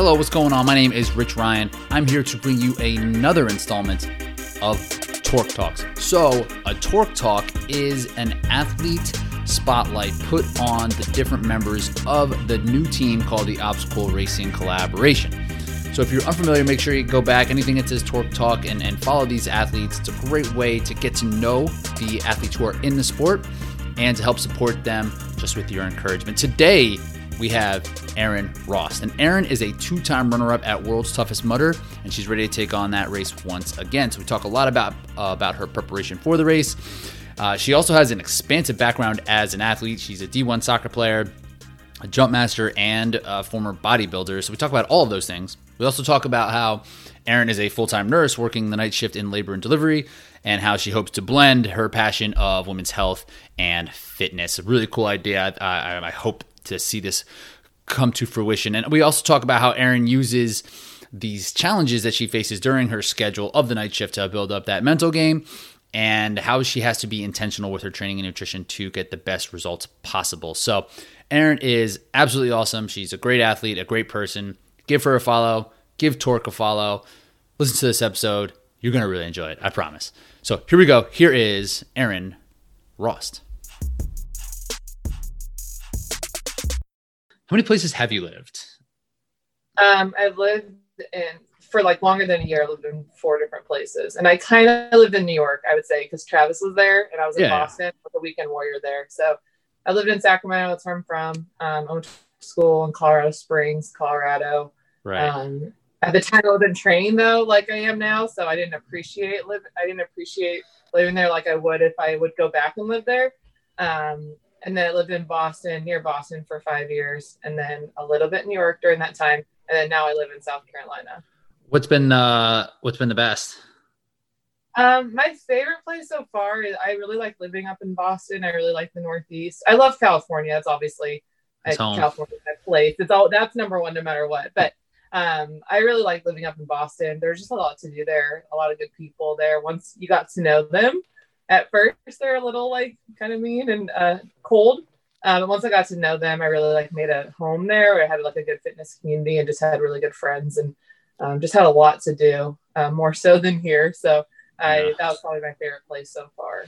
Hello, what's going on? My name is Rich Ryan. I'm here to bring you another installment of TORC Talks. So, a TORC Talk is an athlete spotlight put on the different members of the new team called the Obstacle Racing Collaboration. So, if you're unfamiliar, make sure you go back, anything that says TORC Talk, and, and follow these athletes. It's a great way to get to know the athletes who are in the sport and to help support them just with your encouragement. Today, we have Erin Rost. And Erin is a two time runner up at World's Toughest Mudder, and she's ready to take on that race once again. So we talk a lot about, uh, about her preparation for the race. Uh, she also has an expansive background as an athlete. She's a D1 soccer player, a jump master, and a former bodybuilder. So we talk about all of those things. We also talk about how Erin is a full time nurse working the night shift in labor and delivery, and how she hopes to blend her passion of women's health and fitness. A really cool idea. I, I hope to see this come to fruition. And we also talk about how Erin uses these challenges that she faces during her schedule of the night shift to build up that mental game and how she has to be intentional with her training and nutrition to get the best results possible. So, Erin is absolutely awesome. She's a great athlete, a great person. Give her a follow, give TORC a follow. Listen to this episode. You're going to really enjoy it, I promise. So, here we go. Here is Erin Rost. How many places have you lived? Um, I've lived in for like longer than a year. I lived in four different places, and I kind of lived in New York. I would say because Travis was there, and I was in yeah. Boston with a weekend warrior there. So I lived in Sacramento. That's where I'm from. Um, I went to school in Colorado Springs, Colorado. Right. Um, at the time, I wasn't trained though, like I am now, so I didn't appreciate live. I didn't appreciate living there like I would if I would go back and live there. Um, and then I lived in Boston, near Boston, for five years, and then a little bit in New York during that time, and then now I live in South Carolina. What's been uh, what's been the best? Um, my favorite place so far is I really like living up in Boston. I really like the Northeast. I love California. That's obviously a California place. It's all that's number one no matter what. But um, I really like living up in Boston. There's just a lot to do there. A lot of good people there. Once you got to know them, at first they're a little like kind of mean and uh, cold. Um, once I got to know them, I really like made a home there. I had like a good fitness community and just had really good friends and um, just had a lot to do, uh, more so than here. So I, yeah. that was probably my favorite place so far.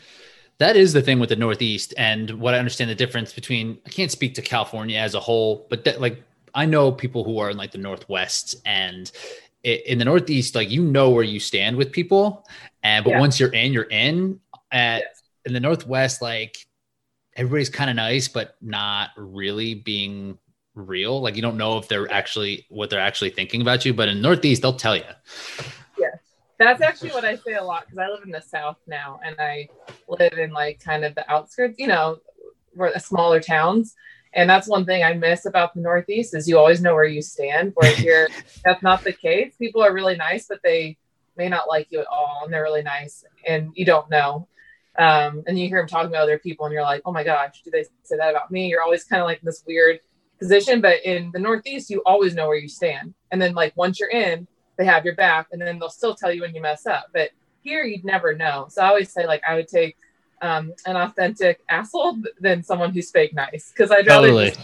That is the thing with the Northeast, and what I understand the difference between. I can't speak to California as a whole, but that, like I know people who are in like the Northwest and in the Northeast, like you know where you stand with people, and but yeah. once you're in, you're in, at yes. in the Northwest, like everybody's kind of nice, but not really being real. Like you don't know if they're actually what they're actually thinking about you. But in Northeast, they'll tell you. Yes, that's actually what I say a lot because I live in the South now, and I live in like kind of the outskirts, you know, where the smaller towns. And that's one thing I miss about the Northeast is you always know where you stand. Where here, that's not the case. People are really nice, but they may not like you at all, and they're really nice, and you don't know. Um, and you hear them talking about other people, and you're like, oh my gosh, do they say that about me? You're always kind of like this weird position. But in the Northeast, you always know where you stand. And then, like, once you're in, they have your back, and then they'll still tell you when you mess up. But here, you'd never know. So I always say, like, I would take um, an authentic asshole than someone who's fake nice because I'd rather totally.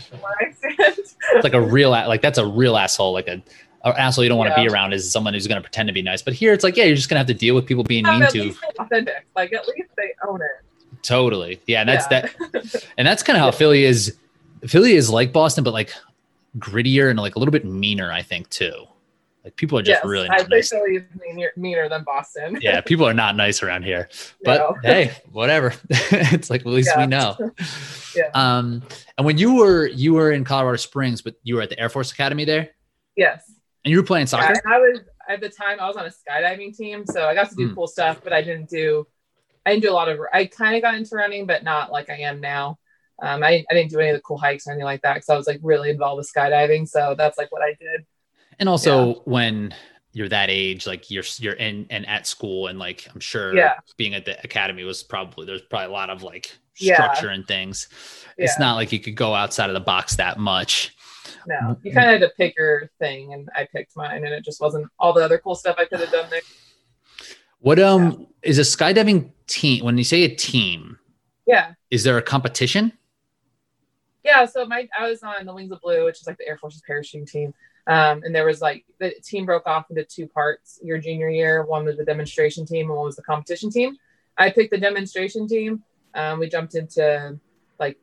it's like a real like that's a real asshole like a or asshole you don't want to be around is someone who's going to pretend to be nice. But here it's like, yeah, you're just going to have to deal with people being mean to. Authentic, like at least they own it. Totally, yeah, and that's yeah. that, and that's kind of how Philly is. Philly is like Boston, but like grittier and like a little bit meaner, I think too. Like people are just yes, really not I nice. Philly is meaner, meaner than Boston. yeah, people are not nice around here. But no. hey, whatever. it's like at least yeah. we know. yeah. Um, and when you were you were in Colorado Springs, but you were at the Air Force Academy there. Yes. And you were playing soccer? Yeah, I was at the time I was on a skydiving team, so I got to do mm. cool stuff, but I didn't do I didn't do a lot of I kind of got into running, but not like I am now. Um, I, I didn't do any of the cool hikes or anything like that because I was like really involved with skydiving. So that's like what I did. And also yeah. when you're that age, like you're you're in and at school, and like I'm sure yeah. being at the academy was probably there's probably a lot of like structure yeah. and things. It's not like you could go outside of the box that much no, you kind of had to pick your thing, and I picked mine, and it just wasn't all the other cool stuff I could have done there. What um yeah. is a skydiving team? When you say a team, yeah, is there a competition? Yeah, so my I was on the Wings of Blue, which is like the Air Force's parachuting team. Um, and there was like the team broke off into two parts your junior year. One was the demonstration team, and one was the competition team. I picked the demonstration team. Um, we jumped into like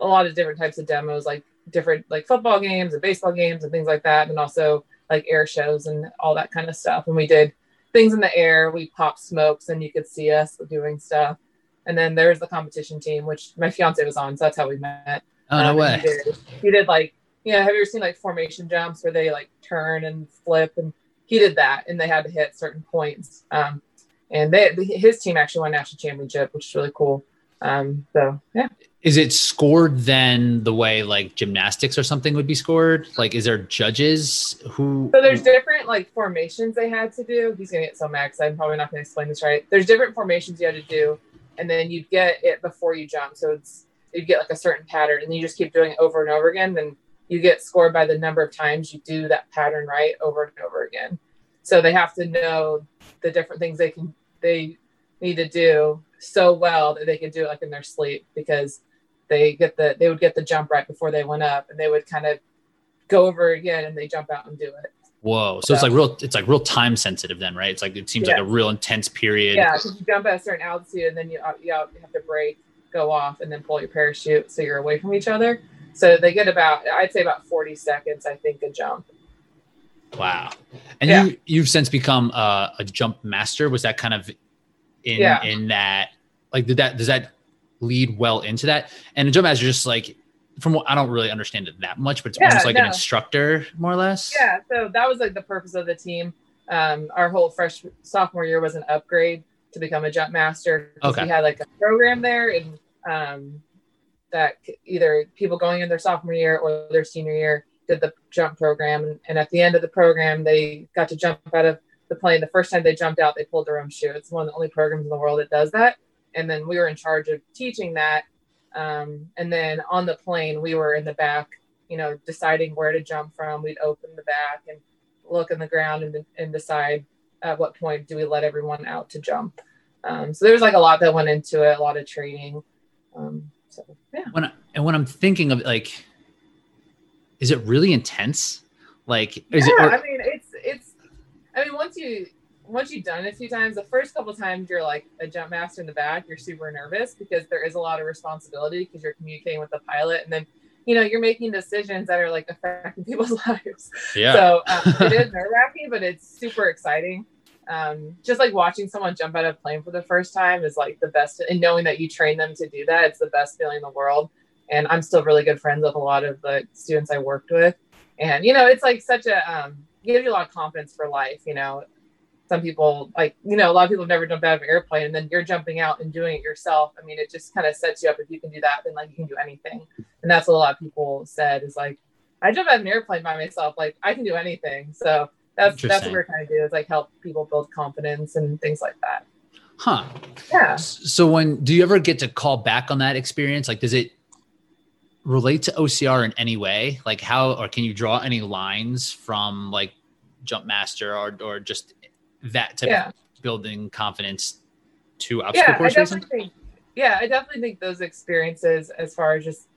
a lot of different types of demos, like different like football games and baseball games and things like that, and also like air shows and all that kind of stuff. And we did things in the air. We popped smokes, and you could see us doing stuff. And then there's the competition team, which my fiance was on, so that's how we met. Oh no Um, way! He did, he did like yeah. Have you ever seen like formation jumps where they like turn and flip? And he did that, and they had to hit certain points. Um, and they his team actually won national championship, which is really cool. Um, so yeah, Is it scored then the way like gymnastics or something would be scored? Like, is there judges who? so there's different like formations they had to do. He's gonna get so mad because I'm probably not gonna explain this right. There's different formations you had to do, and then you'd get it before you jump. So it's you'd get like a certain pattern, and you just keep doing it over and over again. Then you get scored by the number of times you do that pattern right over and over again. So they have to know the different things they can they need to do so well that they can do it like in their sleep because they get the they would get the jump right before they went up and they would kind of go over again and they jump out and do it. Whoa! So it's like real. It's like real time sensitive then, right? It's like it seems like a real intense period. Yeah, because you jump at a certain altitude and then you, you have to break, go off, and then pull your parachute so you're away from each other. So they get about, I'd say about 40 seconds, I think, a jump. Wow. And Yeah. you you've since become uh, a jump master. Was that kind of in Yeah. in that like did that does that lead well into that? And a jump master just like from what I don't really understand it that much, but it's Yeah, almost like an instructor more or less. Yeah, so that was like the purpose of the team. Um, our whole fresh sophomore year was an upgrade to become a jump master. Okay. We had like a program there, and um, that either people going in their sophomore year or their senior year did the jump program, and at the end of the program, they got to jump out of the plane. The first time they jumped out, they pulled their own shoe. It's one of the only programs in the world that does that. And then we were in charge of teaching that. Um, and then on the plane, we were in the back, you know, deciding where to jump from. We'd open the back and look in the ground and, and decide at what point do we let everyone out to jump. Um, so there's like a lot that went into it, a lot of training. Um, so yeah, When I, and when I'm thinking of like, is it really intense? Like, is yeah. it? I mean, it's it's. I mean, once you once you've done it a few times, the first couple times you're like a jump master in the back, you're super nervous because there is a lot of responsibility because you're communicating with the pilot, and then you know you're making decisions that are like affecting people's lives. yeah. So um, it is nerve wracking, but it's super exciting. Um, just like watching someone jump out of a plane for the first time is like the best, and knowing that you train them to do that, it's the best feeling in the world. And I'm still really good friends with a lot of the students I worked with, and you know, it's like such a um, gives you a lot of confidence for life. You know, some people like you know a lot of people have never jumped out of an airplane, and then you're jumping out and doing it yourself. I mean, it just kind of sets you up. If you can do that, then like you can do anything, and that's what a lot of people said is like I jump out of an airplane by myself. Like I can do anything. So that's that's what we're trying to do is like help people build confidence and things like that. huh. Yeah. So when do you ever get to call back on that experience? Like, does it relate to OCR in any way? Like, how or can you draw any lines from like Jump Master or or just that type Yeah. of building confidence to obstacle Yeah, I course racing? think yeah, I definitely think those experiences as far as just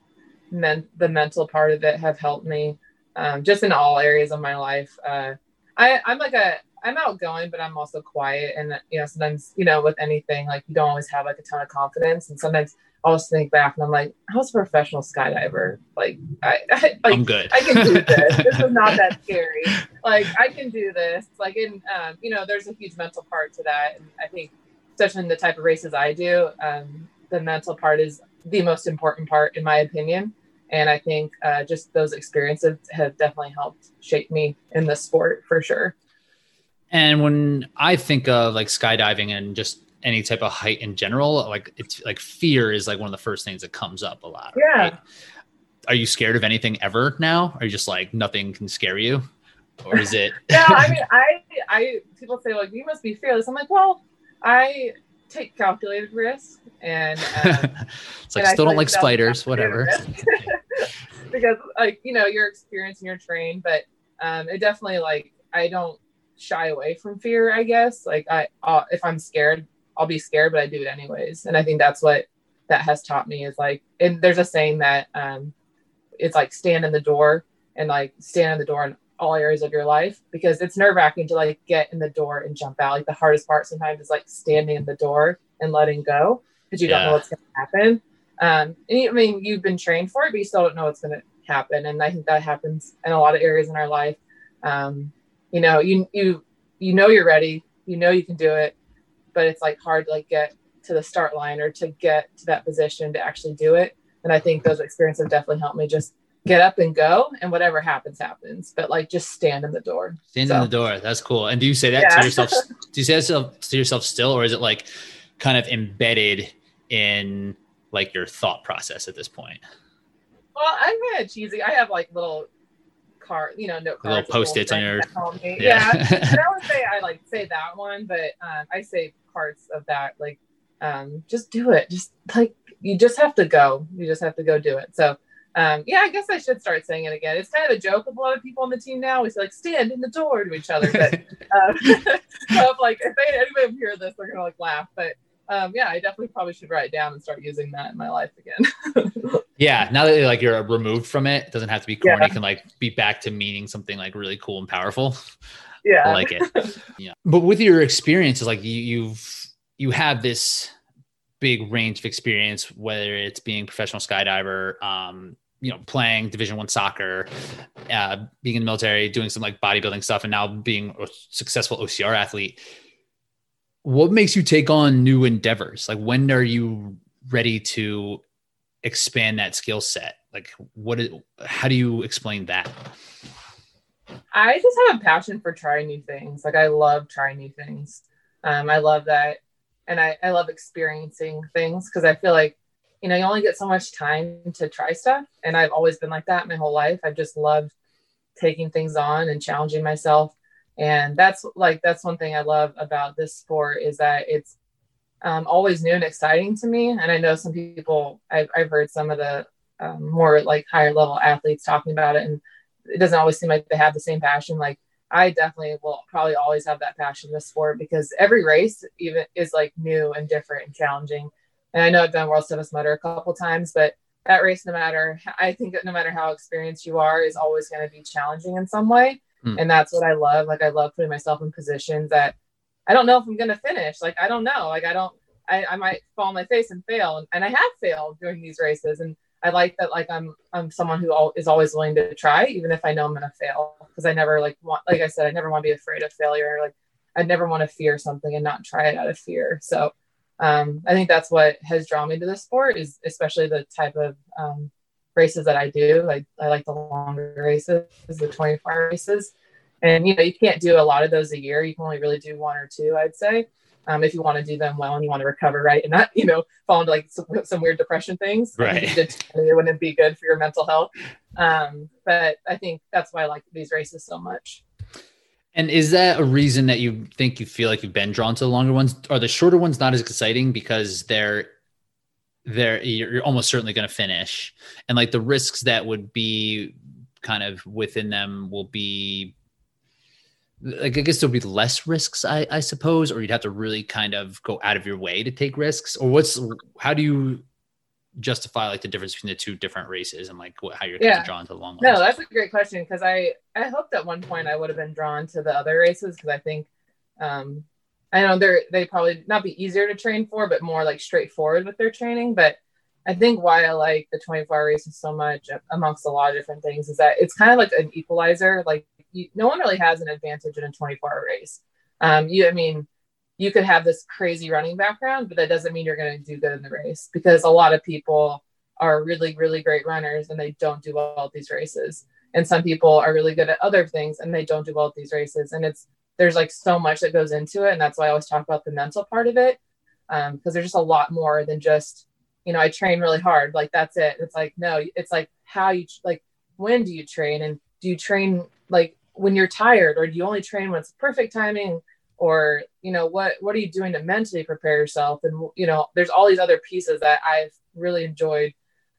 men- the mental part of it have helped me um, just in all areas of my life. Uh, I, I'm like a I'm outgoing, but I'm also quiet. And you know, sometimes you know, with anything, like you don't always have like a ton of confidence. And sometimes I'll think back and I'm like, I was a professional skydiver. Like I, I like I'm good. I can do this. this is not that scary. Like I can do this. Like in um, you know, there's a huge mental part to that, and I think, especially in the type of races I do, um, the mental part is the most important part, in my opinion. And I think uh, just those experiences have definitely helped shape me in the sport for sure. And when I think of like skydiving and just any type of height in general, like it's like fear is like one of the first things that comes up a lot. Yeah. right? Are you scared of anything ever now? Are you just like nothing can scare you? Or is it yeah, I mean, I, I, people say like, you must be fearless. I'm like, well, I take calculated risks and, um, it's like and I still don't like spiders, whatever. because like, you know, you're experienced and you're trained, but, um, it definitely like, I don't shy away from fear, I guess. Like I, uh, if I'm scared, I'll be scared, but I do it anyways. And I think that's what that has taught me is like, and there's a saying that, um, it's like stand in the door and like stand in the door in all areas of your life because it's nerve wracking to like get in the door and jump out. Like the hardest part sometimes is like standing in the door and letting go because you yeah. don't know what's going to happen. Um, and I mean, you've been trained for it, but you still don't know what's going to happen. And I think that happens in a lot of areas in our life. Um, you know, you you you know you're ready, you know you can do it, but it's like hard to like get to the start line or to get to that position to actually do it. And I think those experiences have definitely helped me just get up and go and whatever happens happens but like just stand in the door stand so. in the door that's cool and do you say that yeah. to yourself do you say that to yourself still or is it like kind of embedded in like your thought process at this point well i'm kind of cheesy i have like little card you know note cards little post-its on your yeah, yeah. i would say i like say that one but um, i say parts of that like um, just do it just like you just have to go you just have to go do it so um, yeah, I guess I should start saying it again. It's kind of a joke with a lot of people on the team now. We say like stand in the door to each other, but um, so if, like if they, anybody hear this, they're gonna like laugh. But um, yeah, I definitely probably should write it down and start using that in my life again. yeah, now that like you're removed from it, it doesn't have to be corny. Yeah. Can like be back to meaning something like really cool and powerful. Yeah, I like it. yeah, but with your experiences, like you, you've you have this big range of experience, whether it's being professional skydiver, um, you know, playing Division One soccer, uh, being in the military, doing some like bodybuilding stuff, and now being a successful OCR athlete. What makes you take on new endeavors? Like, when are you ready to expand that skill set? Like, what? Is, how do you explain that? I just have a passion for trying new things. Like, I love trying new things. Um, I love that and I, I love experiencing things because I feel like, you know, you only get so much time to try stuff. And I've always been like that my whole life. I've just loved taking things on and challenging myself. And that's like, that's one thing I love about this sport is that it's um, always new and exciting to me. And I know some people, I've, I've heard some of the um, more like higher level athletes talking about it. And it doesn't always seem like they have the same passion. Like I definitely will probably always have that passion in the sport because every race even is like new and different and challenging. And I know I've done World's Toughest Mudder a couple times, but that race, no matter I think that no matter how experienced you are, is always going to be challenging in some way. Mm. And that's what I love. Like I love putting myself in positions that I don't know if I'm going to finish. Like I don't know. Like I don't. I, I might fall on my face and fail, and, and I have failed during these races. And I like that like I'm I'm someone who is always willing to try, even if I know I'm gonna fail. Because I never like want like I said, I never want to be afraid of failure. Like I'd never want to fear something and not try it out of fear. So um, I think that's what has drawn me to the sport is especially the type of um, races that I do. Like I like the longer races, the 24 races. And you know, you can't do a lot of those a year. You can only really do one or two, I'd say um, if you want to do them well and you want to recover right? And not you know fall into like some, some weird depression things. Right. it wouldn't be good for your mental health. Um, but i think that's why i like these races so much. And is that a reason that you think you feel like you've been drawn to the longer ones? Are the shorter ones not as exciting because they're they're you're almost certainly going to finish? And like the risks that would be kind of within them will be like I guess there'll be less risks, I, I suppose, or you'd have to really kind of go out of your way to take risks. Or what's how do you justify like the difference between the two different races and like what, how you're yeah. drawn to the long ones? No, that's a great question because I I hoped at one point I would have been drawn to the other races because I think um I know they're they probably not be easier to train for, but more like straightforward with their training. But I think why I like the 24 hour races so much amongst a lot of different things is that it's kind of like an equalizer. Like you, no one really has an advantage in a 24 hour race. Um, you, I mean, you could have this crazy running background, but that doesn't mean you're going to do good in the race because a lot of people are really, really great runners and they don't do well at these races. And some people are really good at other things and they don't do well at these races. And it's, there's like so much that goes into it. And that's why I always talk about the mental part of it. Um, because there's just a lot more than just, you know, I train really hard. Like that's it. It's like, no, it's like how you, like, when do you train and do you train like when you're tired or do you only train when it's perfect timing or you know what what are you doing to mentally prepare yourself? And you know there's all these other pieces that i've really enjoyed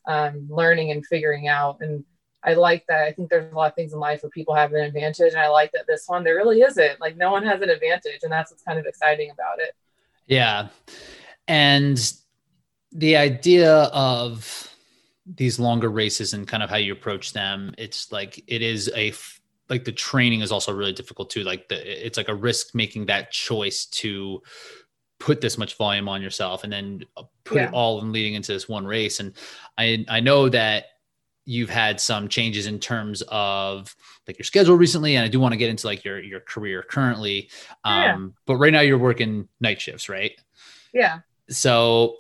um, learning and figuring out. And i like that. I think there's a lot of things in life where people have an advantage. And i like that this one there really isn't. Like no one has an advantage. And that's what's kind of exciting about it. Yeah. And the idea of these longer races and kind of how you approach them, it's like it is a like the training is also really difficult too. Like the it's like a risk making that choice to put this much volume on yourself and then put yeah. it all in leading into this one race. And I I know that you've had some changes in terms of like your schedule recently and i do want to get into like your your career currently um yeah. but right now you're working night shifts right yeah so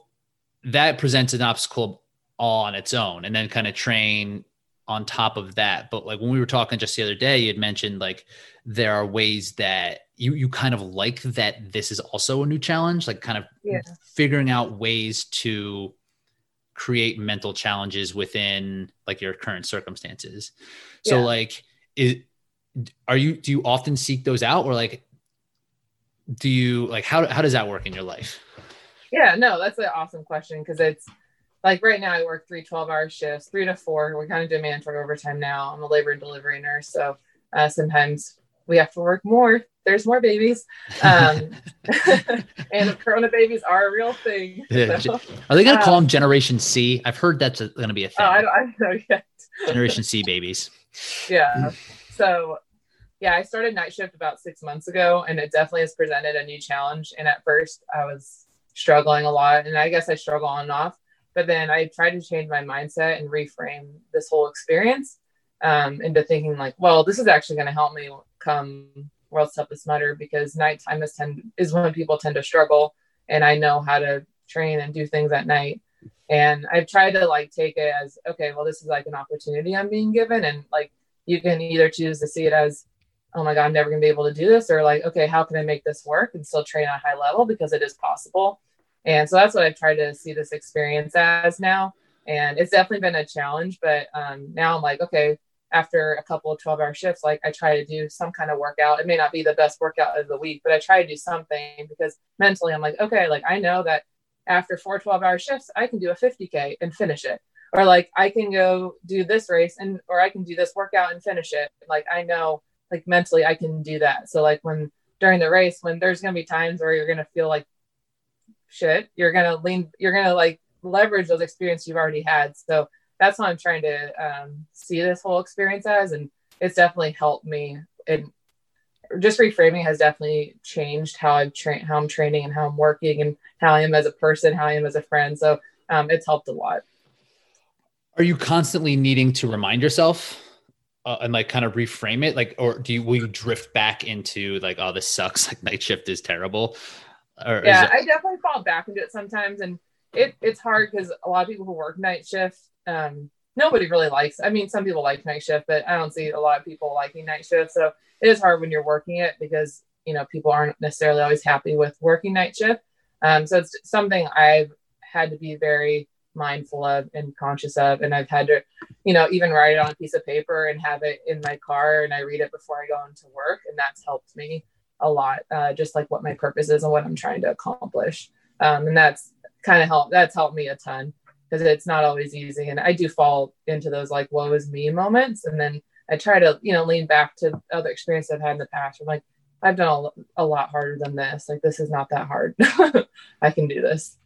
that presents an obstacle all on its own and then kind of train on top of that but like when we were talking just the other day you had mentioned like there are ways that you you kind of like that this is also a new challenge like kind of yeah. figuring out ways to create mental challenges within like your current circumstances so yeah. like is are you do you often seek those out or like do you like how, how does that work in your life yeah no that's an awesome question because it's like right now I work three 12 hour shifts, three to four. We kind of do mandatory overtime now. I'm a labor and delivery nurse. So uh, sometimes we have to work more. There's more babies. Um, and corona babies are a real thing. So. Are they going to call um, them Generation C? I've heard that's going to be a thing. Oh, I, don't, I don't know yet. Generation C babies. Yeah. So yeah, I started night shift about six months ago, and it definitely has presented a new challenge. And at first, I was struggling a lot, and I guess I struggle on and off. But then I tried to change my mindset and reframe this whole experience um, into thinking like, well, this is actually going to help me come world's toughest Mudder because nighttime is tend is when people tend to struggle, and I know how to train and do things at night. And I've tried to like take it as okay, well, this is like an opportunity I'm being given, and like you can either choose to see it as oh my god i'm never going to be able to do this or like okay how can i make this work and still train at a high level because it is possible and so that's what I've tried to see this experience as now. And it's definitely been a challenge, but um, now I'm like, okay, after a couple of 12 hour shifts, like I try to do some kind of workout. It may not be the best workout of the week, but I try to do something because mentally I'm like, okay, like I know that after four 12 hour shifts, I can do a 50K and finish it. Or like I can go do this race and, or I can do this workout and finish it. Like I know, like mentally, I can do that. So, like when during the race, when there's going to be times where you're going to feel like shit, you're gonna lean, you're gonna like leverage those experiences you've already had. So that's what I'm trying to um, see this whole experience as, and it's definitely helped me. And just reframing has definitely changed how I've trained, how I'm training, and how I'm working, and how I am as a person, how I am as a friend. So um, it's helped a lot. Are you constantly needing to remind yourself uh, and like kind of reframe it like or do you will you drift back into like oh this sucks like night shift is terrible or yeah, it- I definitely fall back into it sometimes, and it it's hard because a lot of people who work night shift, um, nobody really likes. I mean, some people like night shift, but I don't see a lot of people liking night shift. So it is hard when you're working it because you know people aren't necessarily always happy with working night shift. Um, so it's something I've had to be very mindful of and conscious of and i've had to you know even write it on a piece of paper and have it in my car and i read it before i go into work and that's helped me a lot, uh, just like what my purpose is and what I'm trying to accomplish. Um, and that's kind of helped. That's helped me a ton because it's not always easy. And I do fall into those like woe is me moments. And then I try to, you know, lean back to other experiences I've had in the past. I'm like, I've done a, a lot harder than this. Like, this is not that hard. I can do this.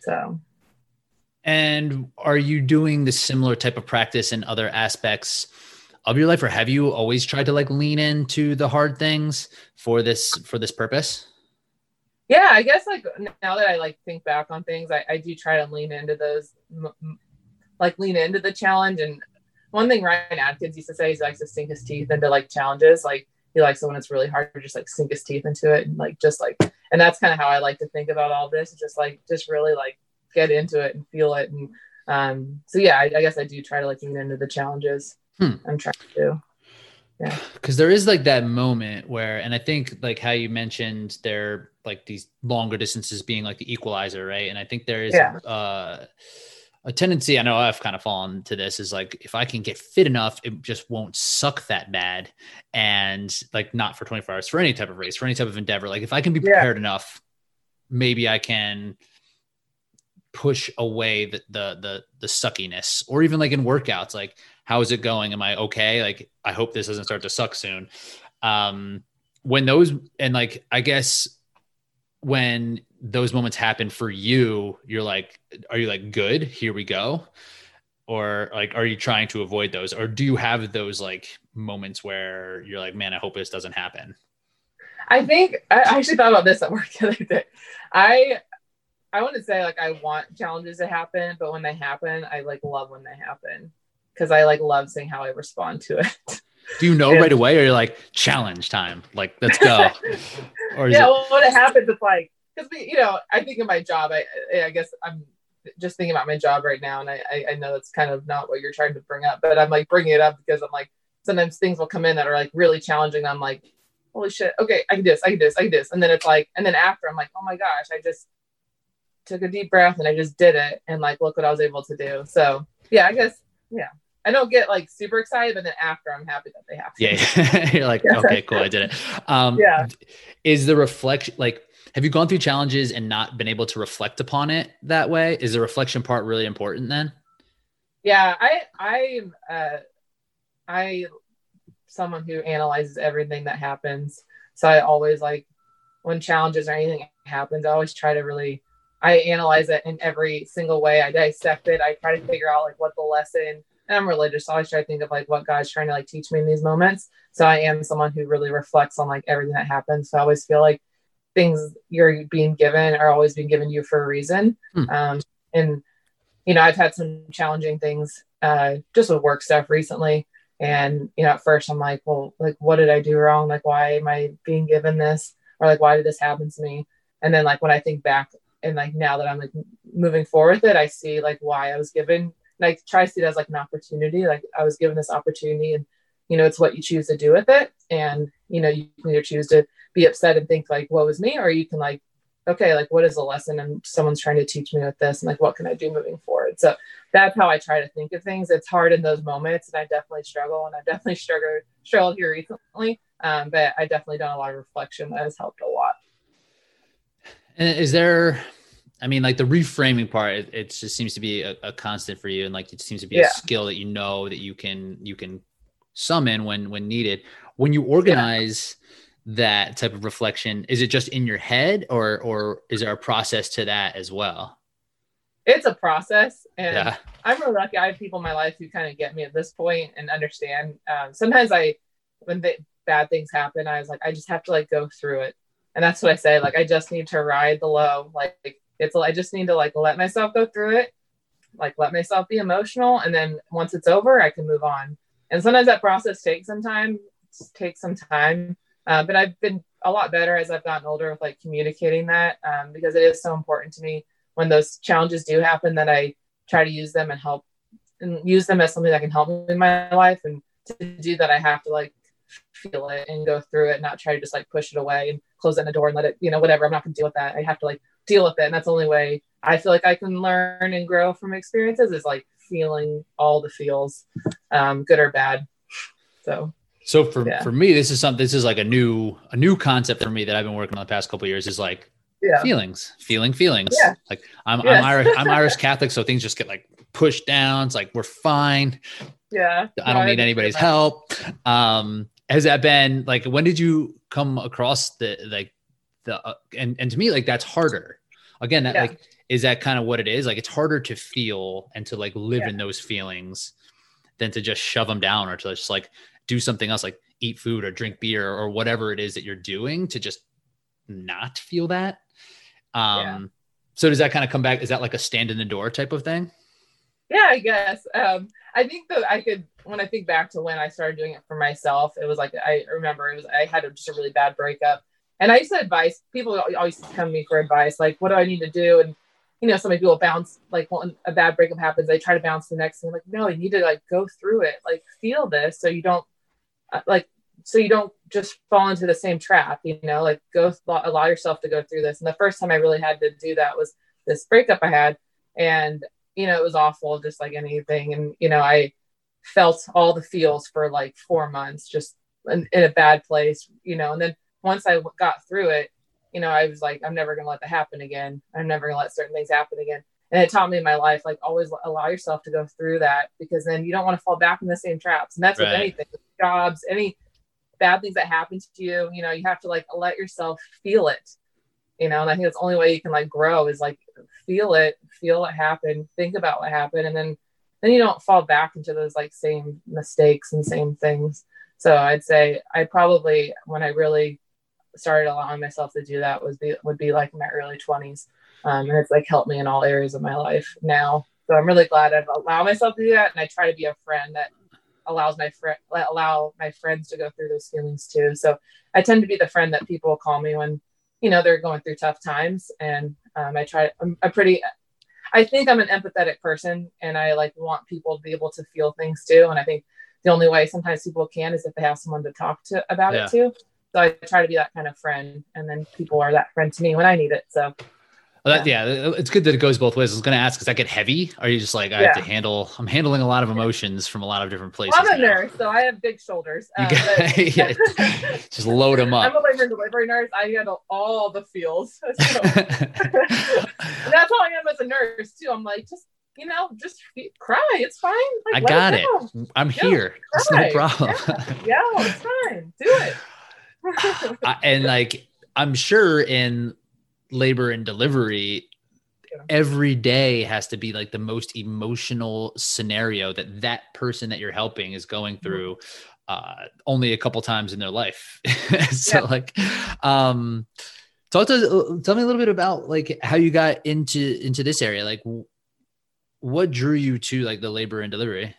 So. And are you doing the similar type of practice in other aspects of your life or have you always tried to like lean into the hard things for this for this purpose? Yeah i guess like now that i like think back on things i, I do try to lean into those like lean into the challenge. And one thing ryan atkins used to say is he likes to sink his teeth into like challenges. Like he likes it when it's really hard to just like sink his teeth into it and like just like and that's kind of how i like to think about all this just like just really like get into it and feel it. And um so yeah I, I guess i do try to like lean into the challenges hmm. I'm trying to. Yeah. Because there is like that moment where, and I think like how you mentioned there, like these longer distances being like the equalizer, right? And I think there is yeah. uh, a tendency, I know I've kind of fallen to this, is like if I can get fit enough, it just won't suck that bad. And like not for 24 hours, for any type of race, for any type of endeavor. Like if I can be prepared yeah. enough, maybe I can push away the, the the the suckiness or even like in workouts like how is it going? Am i okay? Like i hope this doesn't start to suck soon. Um when those and like i guess when those moments happen for you you're like are you like good here we go? Or like are you trying to avoid those? Or do you have those like moments where you're like man i hope this doesn't happen? I think I actually thought about this at work the other day. I I want to say like I want challenges to happen, but when they happen, I like love when they happen because I like love seeing how I respond to it. Do you know and, right away, or you're like challenge time? Like let's go. or yeah, it- well, when it happens, it's like because you know I think of my job. I I guess I'm just thinking about my job right now, and I I know it's kind of not what you're trying to bring up, but I'm like bringing it up because I'm like sometimes things will come in that are like really challenging. I'm like holy shit, okay, I can do this, I can do this, I can do this. And then it's like, and then after I'm like, oh my gosh, I just took a deep breath and I just did it. And like, look what I was able to do. So yeah, I guess, yeah. I don't get like super excited, but then after I'm happy that they happen. Yeah. You're like, okay, cool. I did it. Um, yeah. Is the reflection like, have you gone through challenges and not been able to reflect upon it that way? Is the reflection part really important then? Yeah, I, I, uh, I someone who analyzes everything that happens. So I always like when challenges or anything happens, I always try to really I analyze it in every single way. I dissect it. I try to figure out like what the lesson and I'm religious. So I always try to think of like what God's trying to like teach me in these moments. So I am someone who really reflects on like everything that happens. So I always feel like things you're being given are always being given you for a reason. Hmm. Um, and you know, I've had some challenging things uh, just with work stuff recently. And, you know, at first I'm like, well, like, what did I do wrong? Like, why am I being given this? Or like, why did this happen to me? And then, like, when I think back and like now that I'm like moving forward with it, I see like why I was given, like, try to see it as like an opportunity. Like, I was given this opportunity and, you know, it's what you choose to do with it. And, you know, you can either choose to be upset and think like, what was me? Or you can like okay, like what is the lesson and someone's trying to teach me with this and like what can I do moving forward? So that's how I try to think of things. It's hard in those moments and I definitely struggle and I definitely struggled struggled here recently. Um, but I definitely done a lot of reflection that has helped a lot. And is there I mean, like the reframing part, it, it just seems to be a, a, constant for you, and like it seems to be yeah. a skill that you know that you can you can summon when when needed. When you organize that type of reflection is it just in your head or or is there a process to that as well it's a process and yeah. i'm really lucky i have people in my life who kind of get me at this point and understand um, sometimes i when the, bad things happen i was like i just have to like go through it and that's what i say like i just need to ride the low like it's i just need to like let myself go through it like let myself be emotional and then once it's over i can move on and sometimes that process takes some time takes some time uh, but I've been a lot better as I've gotten older with like communicating that um, because it is so important to me when those challenges do happen that I try to use them and help and use them as something that can help me in my life. And to do that, I have to like feel it and go through it, not try to just like push it away and close in the door and let it, you know, whatever. I'm not going to deal with that. I have to like deal with it. And that's the only way I feel like I can learn and grow from experiences is like feeling all the feels, um, good or bad. So so for yeah. for me, this is something. This is like a new a new concept for me that I've been working on the past couple years. Is like yeah. feelings, feeling feelings. Yeah. Like I'm yes. I'm Irish I'm Irish Catholic, so things just get like pushed down. It's like we're fine. Yeah. I don't no, need I anybody's help. Um, has that been like when did you come across the like the uh, and and to me like that's harder. Again, that yeah. like is that kind of what it is? Like it's harder to feel and to like live yeah. in those feelings than to just shove them down or to just like do something else like eat food or drink beer or whatever it is that you're doing to just not feel that. Um, yeah. So does that kind of come back? Is that like a stand in the door type of thing? Yeah, I guess. Um, I think that I could, when I think back to when I started doing it for myself, it was like, I remember it was, I had just a really bad breakup. And I used to advise people always come to me for advice, like, what do I need to do? And, you know, so many people bounce, like when a bad breakup happens, they try to bounce the next thing. Like, no, you need to like go through it, like feel this so you don't uh, like so you don't just fall into the same trap you know like go allow yourself to go through this and the first time i really had to do that was this breakup i had and you know it was awful just like anything and you know i felt all the feels for like four months just in, in a bad place you know and then once i got through it you know i was like i'm never to let that happen again. I'm never to let certain things happen again. And it taught me in my life like always allow yourself to go through that because then you don't want to fall back in the same traps. And that's right. with anything jobs any bad things that happen to you you know you have to like let yourself feel it you know and i think that's the only way you can like grow is like feel it feel what happened think about what happened and then then you don't fall back into those like same mistakes and same things. So I'd say I probably when I really started allowing myself to do that was be would be like in my early 20s. Um, and it's like helped me in all areas of my life now. So I'm really glad I've allowed myself to do that, and I try to be a friend that allows my friend allow my friends to go through those feelings too. So I tend to be the friend that people call me when you know they're going through tough times, and um, I try. I'm, I'm pretty. I think I'm an empathetic person, and I like want people to be able to feel things too. And I think the only way sometimes people can is if they have someone to talk to about yeah. it too. So I try to be that kind of friend, and then people are that friend to me when I need it. So well, that, yeah. yeah. it's good that it goes both ways. I was going to ask, does that get heavy? Are you just like, I yeah. have to handle, I'm handling a lot of emotions from a lot of different places. Well, I'm a now. nurse, so I have big shoulders. Uh, got, yeah, just load them up. I'm a labor and delivery nurse. I handle all the feels. So. that's how I am as a nurse too. I'm like, just, you know, just cry. It's fine. Like, I got it. it. I'm here. It's no problem. Yeah. it's fine. Do it. and like, I'm sure in labor and delivery every day has to be like the most emotional scenario that that person that you're helping is going mm-hmm. through uh, only a couple times in their life so yeah. like um talk to tell me a little bit about like how you got into into this area like what drew you to like the labor and delivery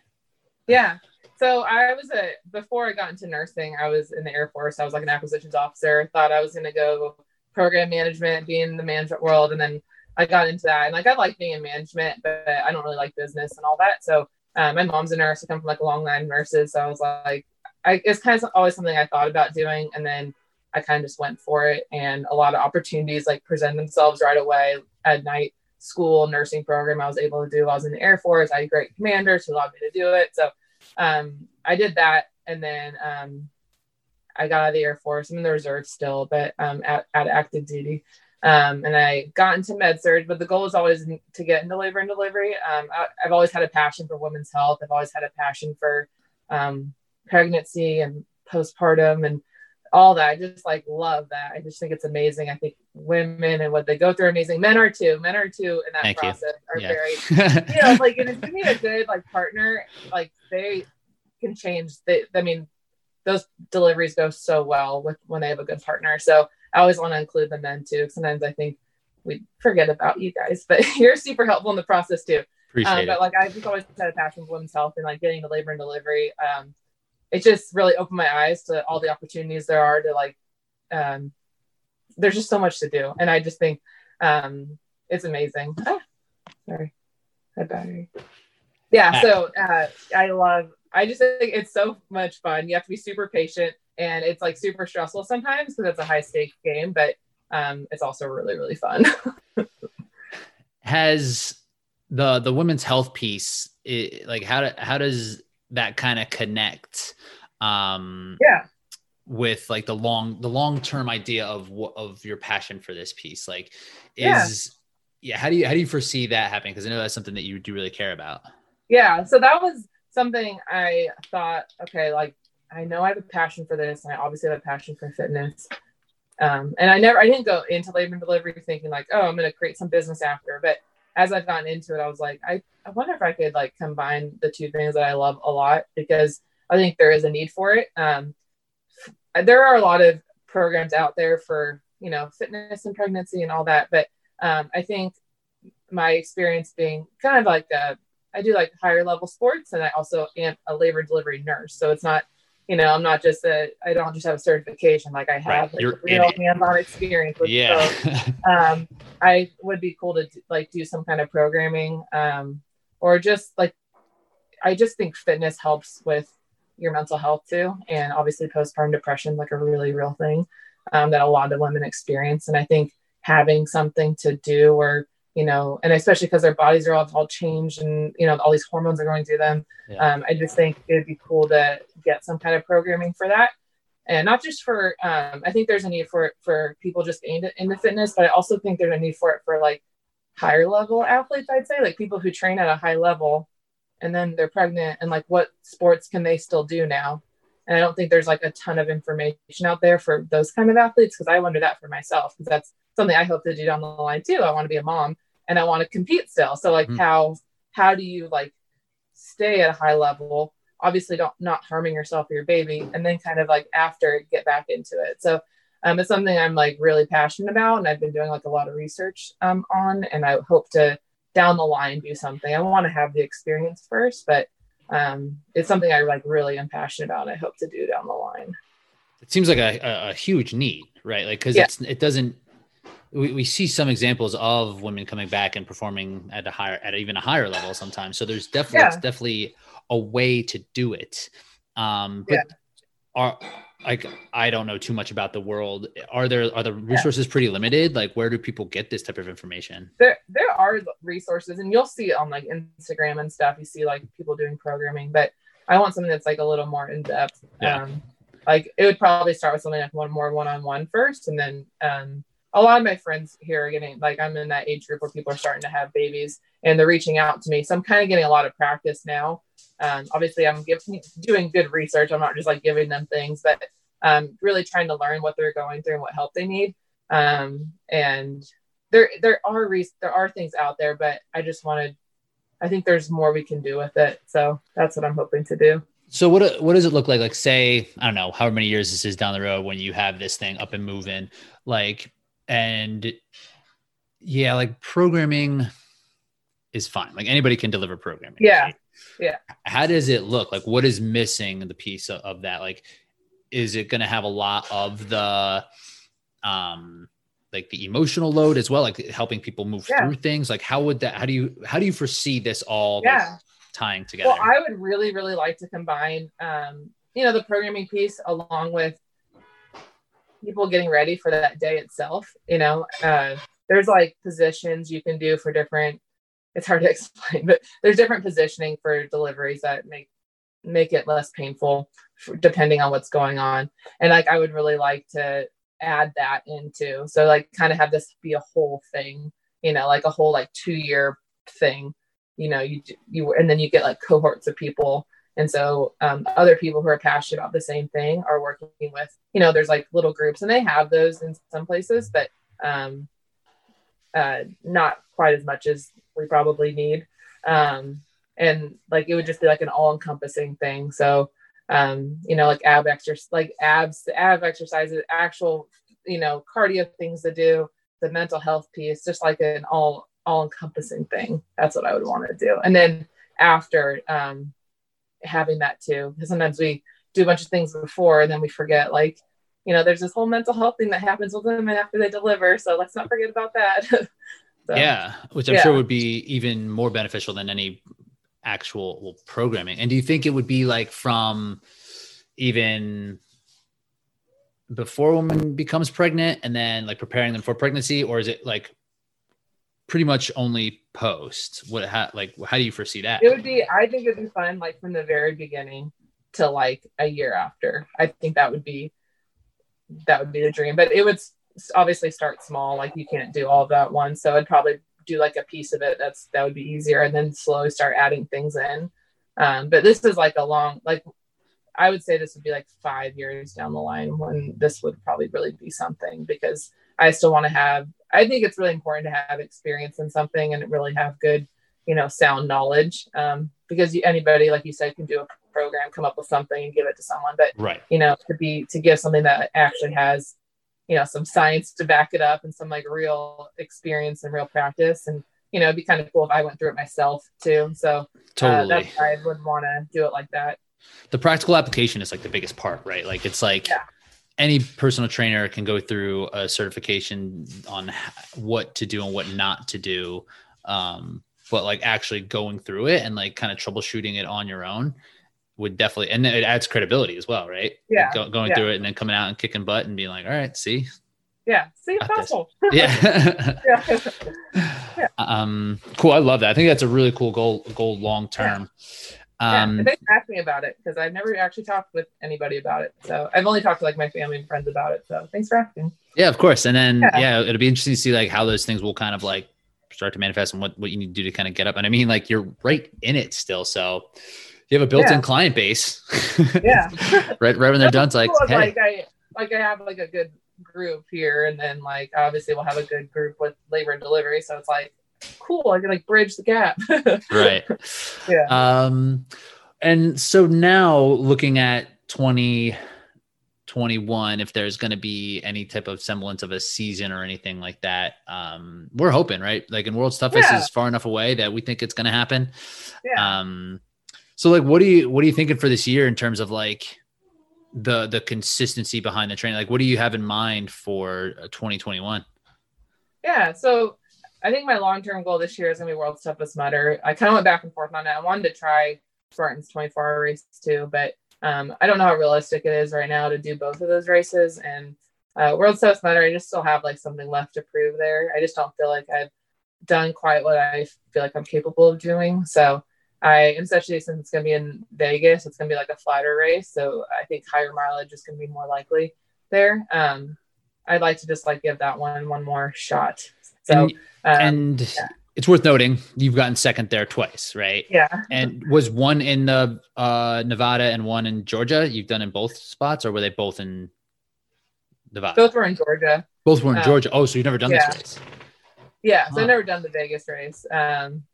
yeah so I was a before I got into nursing, I was in the Air Force. I was like an acquisitions officer. Thought I was going to go program management, being in the management world, and then I got into that. And like I like being in management, but I don't really like business and all that. So um, my mom's a nurse. I come from like a long line of nurses. So I was like, I, it's kind of always something I thought about doing, and then I kind of just went for it. And a lot of opportunities like present themselves right away at night school nursing program I was able to do. I was in the Air Force. I had great commanders who allowed me to do it. So um, I did that, and then um, I got out of the Air Force. I'm in the reserve still, but um, at, at active duty. Um, and I got into med surg, but the goal is always to get into labor and delivery. Um, I, have always had a passion for women's health. I've always had a passion for um, pregnancy and postpartum and all that. I just like love that. I just think it's amazing. I think women and what they go through amazing. Men are too. Men are too in that Thank process you. are yeah. very, you know, like and if you meet a good like partner, like they can change. They, I mean, those deliveries go so well with when they have a good partner. So I always want to include the men too. Sometimes I think we forget about you guys, but you're super helpful in the process too. Appreciate um, but like I just always had a passion for women's health and like getting to labor and delivery. Um, it just really opened my eyes to all the opportunities there are to like. Um, there's just so much to do, and I just think um, it's amazing. Ah, sorry, my battery. Yeah, so uh, I love I just think it's so much fun. You have to be super patient and it's like super stressful sometimes because it's a high stake game, but um, it's also really, really fun. Has the the women's health piece it, like how do, how does that kind of connect um yeah with like the long the long term idea of what of your passion for this piece like is yeah. yeah how do you how do you foresee that happening because i know that's something that you do really care about yeah so that was something I thought, okay, like I know I have a passion for this, and I obviously have a passion for fitness. Um, and I never, I didn't go into labor and delivery thinking like, oh, I'm going to create some business after. But as I've gotten into it, I was like, I, I wonder if I could like combine the two things that I love a lot because I think there is a need for it. Um, there are a lot of programs out there for you know fitness and pregnancy and all that, but um, I think my experience being kind of like a I do like higher level sports and I also am a labor delivery nurse. So it's not, you know, I'm not just a, I don't just have a certification. Like I have right. like, real hands-on experience with yeah. um, I would be cool to like do some kind of programming um, or just like, I just think fitness helps with your mental health too. And obviously postpartum depression, like a really real thing um, that a lot of women experience. And I think having something to do or you know, and especially because their bodies are all, all changed and, you know, all these hormones are going through them. Yeah. Um, I just think it'd be cool to get some kind of programming for that. And not just for, um, I think there's a need for it for people just into, into fitness, but I also think there's a need for it for like higher level athletes, I'd say, like people who train at a high level and then they're pregnant and like what sports can they still do now? And I don't think there's like a ton of information out there for those kind of athletes because I wonder that for myself because that's something I hope to do down the line too. I want to be a mom and I want to compete still. So like mm. how how do you like stay at a high level obviously don't not harming yourself or your baby and then kind of like after get back into it so um, it's something i'm like really passionate about and i've been doing like a lot of research um, on and i hope to down the line do something i want to have the experience first but um, it's something i like really am passionate about i hope to do down the line it seems like a, a, a huge need right like because Yeah. it's it doesn't we, we see some examples of women coming back and performing at a higher at even a higher level sometimes. So there's definitely Yeah. definitely a way to do it. Um but Yeah. are like i don't know too much about the world. Are there are the resources pretty limited? Like where do people get this type of information? There there are resources and you'll see it on like instagram and stuff. You see like people doing programming but i want something that's like a little more in-depth. Yeah. um like it would probably start with something like one more one-on-one first and then um a lot of my friends here are getting like i'm in that age group where people are starting to have babies and they're reaching out to me. So i'm kind of getting a lot of practice now. Um, obviously i'm giving doing good research. I'm not just like giving them things but um, really trying to learn what they're going through and what help they need. Um, and there there are re- there are things out there but i just wanted i think there's more we can do with it. So that's what i'm hoping to do. So what what does it look like? Like say, I don't know, however many years this is down the road when you have this thing up and moving, like and yeah, like programming is fine. Like anybody can deliver programming. Yeah. right? Yeah. How does it look? Like what is missing the piece of, of that? Like is it gonna have a lot of the um like the emotional load as well, like helping people move Yeah. through things? Like how would that how do you how do you foresee this all like, yeah tying together? well i would really really like to combine um, you know the programming piece along with people getting ready for that day itself you know uh, there's like positions you can do for different it's hard to explain but there's different positioning for deliveries that make make it less painful for, depending on what's going on. And like i would really like to add that into so like kind of have this be a whole thing you know like a whole like two year thing you know you you and then you get like cohorts of people and so um, other people who are passionate about the same thing are working with you know there's like little groups and they have those in some places but um, uh, not quite as much as we probably need. Um, and like it would just be like an all-encompassing thing. So um, you know like ab exercise like abs the ab exercises actual you know cardio things to do the mental health piece just like an all all encompassing thing. That's what i would want to do. And then after um, having that too because sometimes we do a bunch of things before and then we forget like you know there's this whole mental health thing that happens with women after they deliver so let's not forget about that So, yeah, which I'm yeah. sure would be even more beneficial than any actual programming. And do you think it would be like from even before a woman becomes pregnant and then like preparing them for pregnancy, or is it like pretty much only post? What how like how do you foresee that? it would be i think it'd be fun like from the very beginning to like a year after i think that would be that would be the dream but it would obviously start small like you can't do all that one, so i'd probably do like a piece of it that's that would be easier and then slowly start adding things in um, but this is like a long like i would say this would be like five years down the line when this would probably really be something because i still want to have i think it's really important to have experience in something and really have good you know sound knowledge um, because you, anybody like you said can do a program come up with something and give it to someone but Right. you know to be to give something that actually has you know some science to back it up and some like real experience and real practice and you know it'd be kind of cool if i went through it myself too so uh, Totally. that's why i would want to do it like that the practical application is like the biggest part, right? Like it's like Yeah. Any personal trainer can go through a certification on what to do and what not to do. Um, but like actually going through it and like kind of troubleshooting it on your own would definitely, and it adds credibility as well, right? Yeah, Go, going yeah. through it and then coming out and kicking butt and being like, all right, see, yeah see it's possible yeah. yeah. um, cool. I love that. I think that's a really cool goal, goal long term. yeah, Um, and they asked me about it because I've never actually talked with anybody about it. So I've only talked to like my family and friends about it. So thanks for asking. Yeah, of course. And then yeah. Yeah. it'll be interesting to see like how those things will kind of like start to manifest and what, what you need to do to kind of get up. And I mean, like you're right in it still. So you have a built-in Yeah. client base. Yeah. right, right when they're done, it's like, Cool, hey, like I like I have like a good group here, and then like obviously we'll have a good group with labor and delivery. So it's like cool. I can like bridge the gap. right. Yeah. Um, and so now looking at 2021, if there's going to be any type of semblance of a season or anything like that, um, we're hoping, right? Like in World's Toughest Yeah. is far enough away that we think it's going to happen. yeah. Um, so like, what do you what are you thinking for this year in terms of like the the consistency behind the training? Like, what do you have in mind for uh, 2021? Yeah. So I think my long term goal this year is gonna be World's Toughest Mudder. I kind of went back and forth on it. I wanted to try Spartan's 24 hour race too, but um, I don't know how realistic it is right now to do both of those races. And uh, World's Toughest Mudder, I just still have like something left to prove there. I just don't feel like I've done quite what I feel like I'm capable of doing. So I, especially since it's to be in Vegas, it's to be like a flatter race. So I think higher mileage is to be more likely there. Um, I'd like to just like give that one one more shot. So, and um, and yeah. it's worth noting you've gotten second there twice, right? yeah, And was one in the uh, Nevada and one in Georgia? You've done in both spots, or were they both in Nevada? both were in Georgia. Both were in um, Georgia. Oh, so you've never done yeah. this race? Yeah, so Huh. I've never done the Vegas race. Um,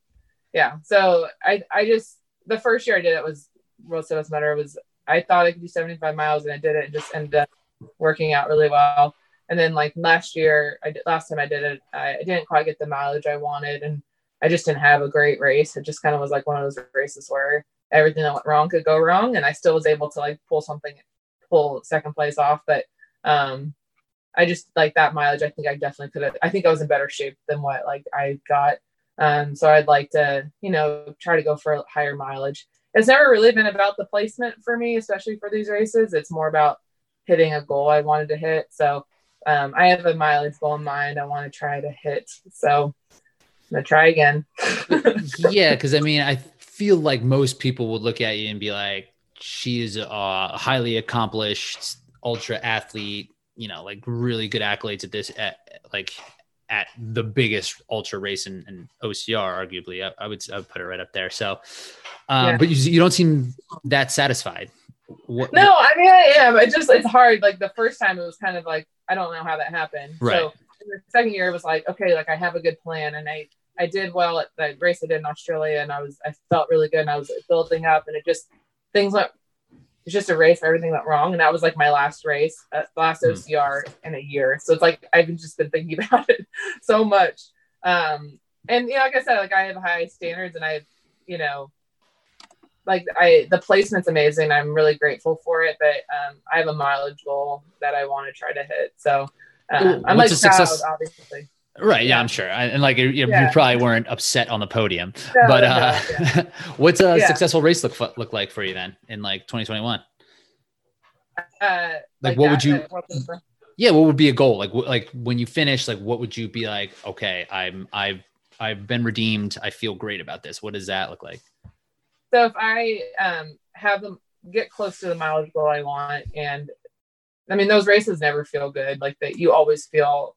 yeah, so I I just the first year I did it was World Series Matter was I thought I could do 75 miles and I did it and just ended up working out really well. And then like last year, I did, last time I did it, I, didn't quite get the mileage I wanted, and I just didn't have a great race. It just kind of was like one of those races where everything that went wrong could go wrong, and I still was able to like pull something, pull second place off. But um, I just like that mileage. I think I definitely could have. I think I was in better shape than what like I got. Um, so I'd like to, you know, try to go for a higher mileage. It's never really been about the placement for me, especially for these races. It's more about hitting a goal I wanted to hit. So um, I have a mileage goal in mind. I want to try to hit. So I'm gonna try again. yeah, because I mean, I feel like most people would look at you and be like, "She is a highly accomplished ultra athlete." You know, like really good accolades at this, at, like at the biggest ultra race in, in OCR, arguably. I, I, would, I would put it right up there. So, um, Yeah. but you, you don't seem that satisfied. What, No, I mean I am. It just it's hard. Like the first time it was kind of like I don't know how that happened. Right. So in the second year it was like, okay, like I have a good plan and I I did well at the race I did in Australia and I was I felt really good and I was building up and it just things went it's just a race everything went wrong and that was like my last race, uh, last. OCR in a year. So it's like I've just been thinking about it so much. Um and you know, like I said, like I have high standards and I you know like I the placement's amazing. I'm really grateful for it, but um, I have a mileage goal that I want to try to hit. So um, I'm like proud, success- obviously. Right. Yeah, Yeah. I'm sure. And like, you, you probably weren't upset on the podium, No, but no, uh, yeah. what's a Yeah. successful race look look like for you then in like 2021? uh, Like, what would you-. Yeah, what would be a goal? Like, like when you finish, like, what would you be like? Okay, I'm, I've, I've been redeemed. I feel great about this. What does that look like? So if I um, have them get close to the mileage goal I want, and I mean those races never feel good. Like that, you always feel.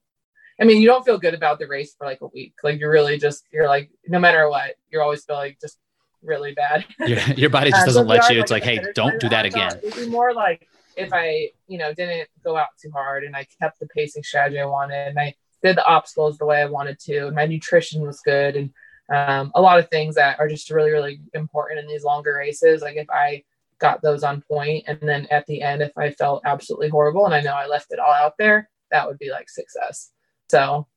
I mean, you don't feel good about the race for like a week. Like you're really just you're like no matter what, you're always feeling just really bad. Your, your body just Uh, doesn't so let you. It's like, at hey, don't do that again. It'd be more like if I, you know, didn't go out too hard and I kept the pacing strategy I wanted and I did the obstacles the way I wanted to and my nutrition was good and um, a lot of things that are just really, really important in these longer races. Like if I got those on point and then at the end, if I felt absolutely horrible and I know I left it all out there, that would be like success. So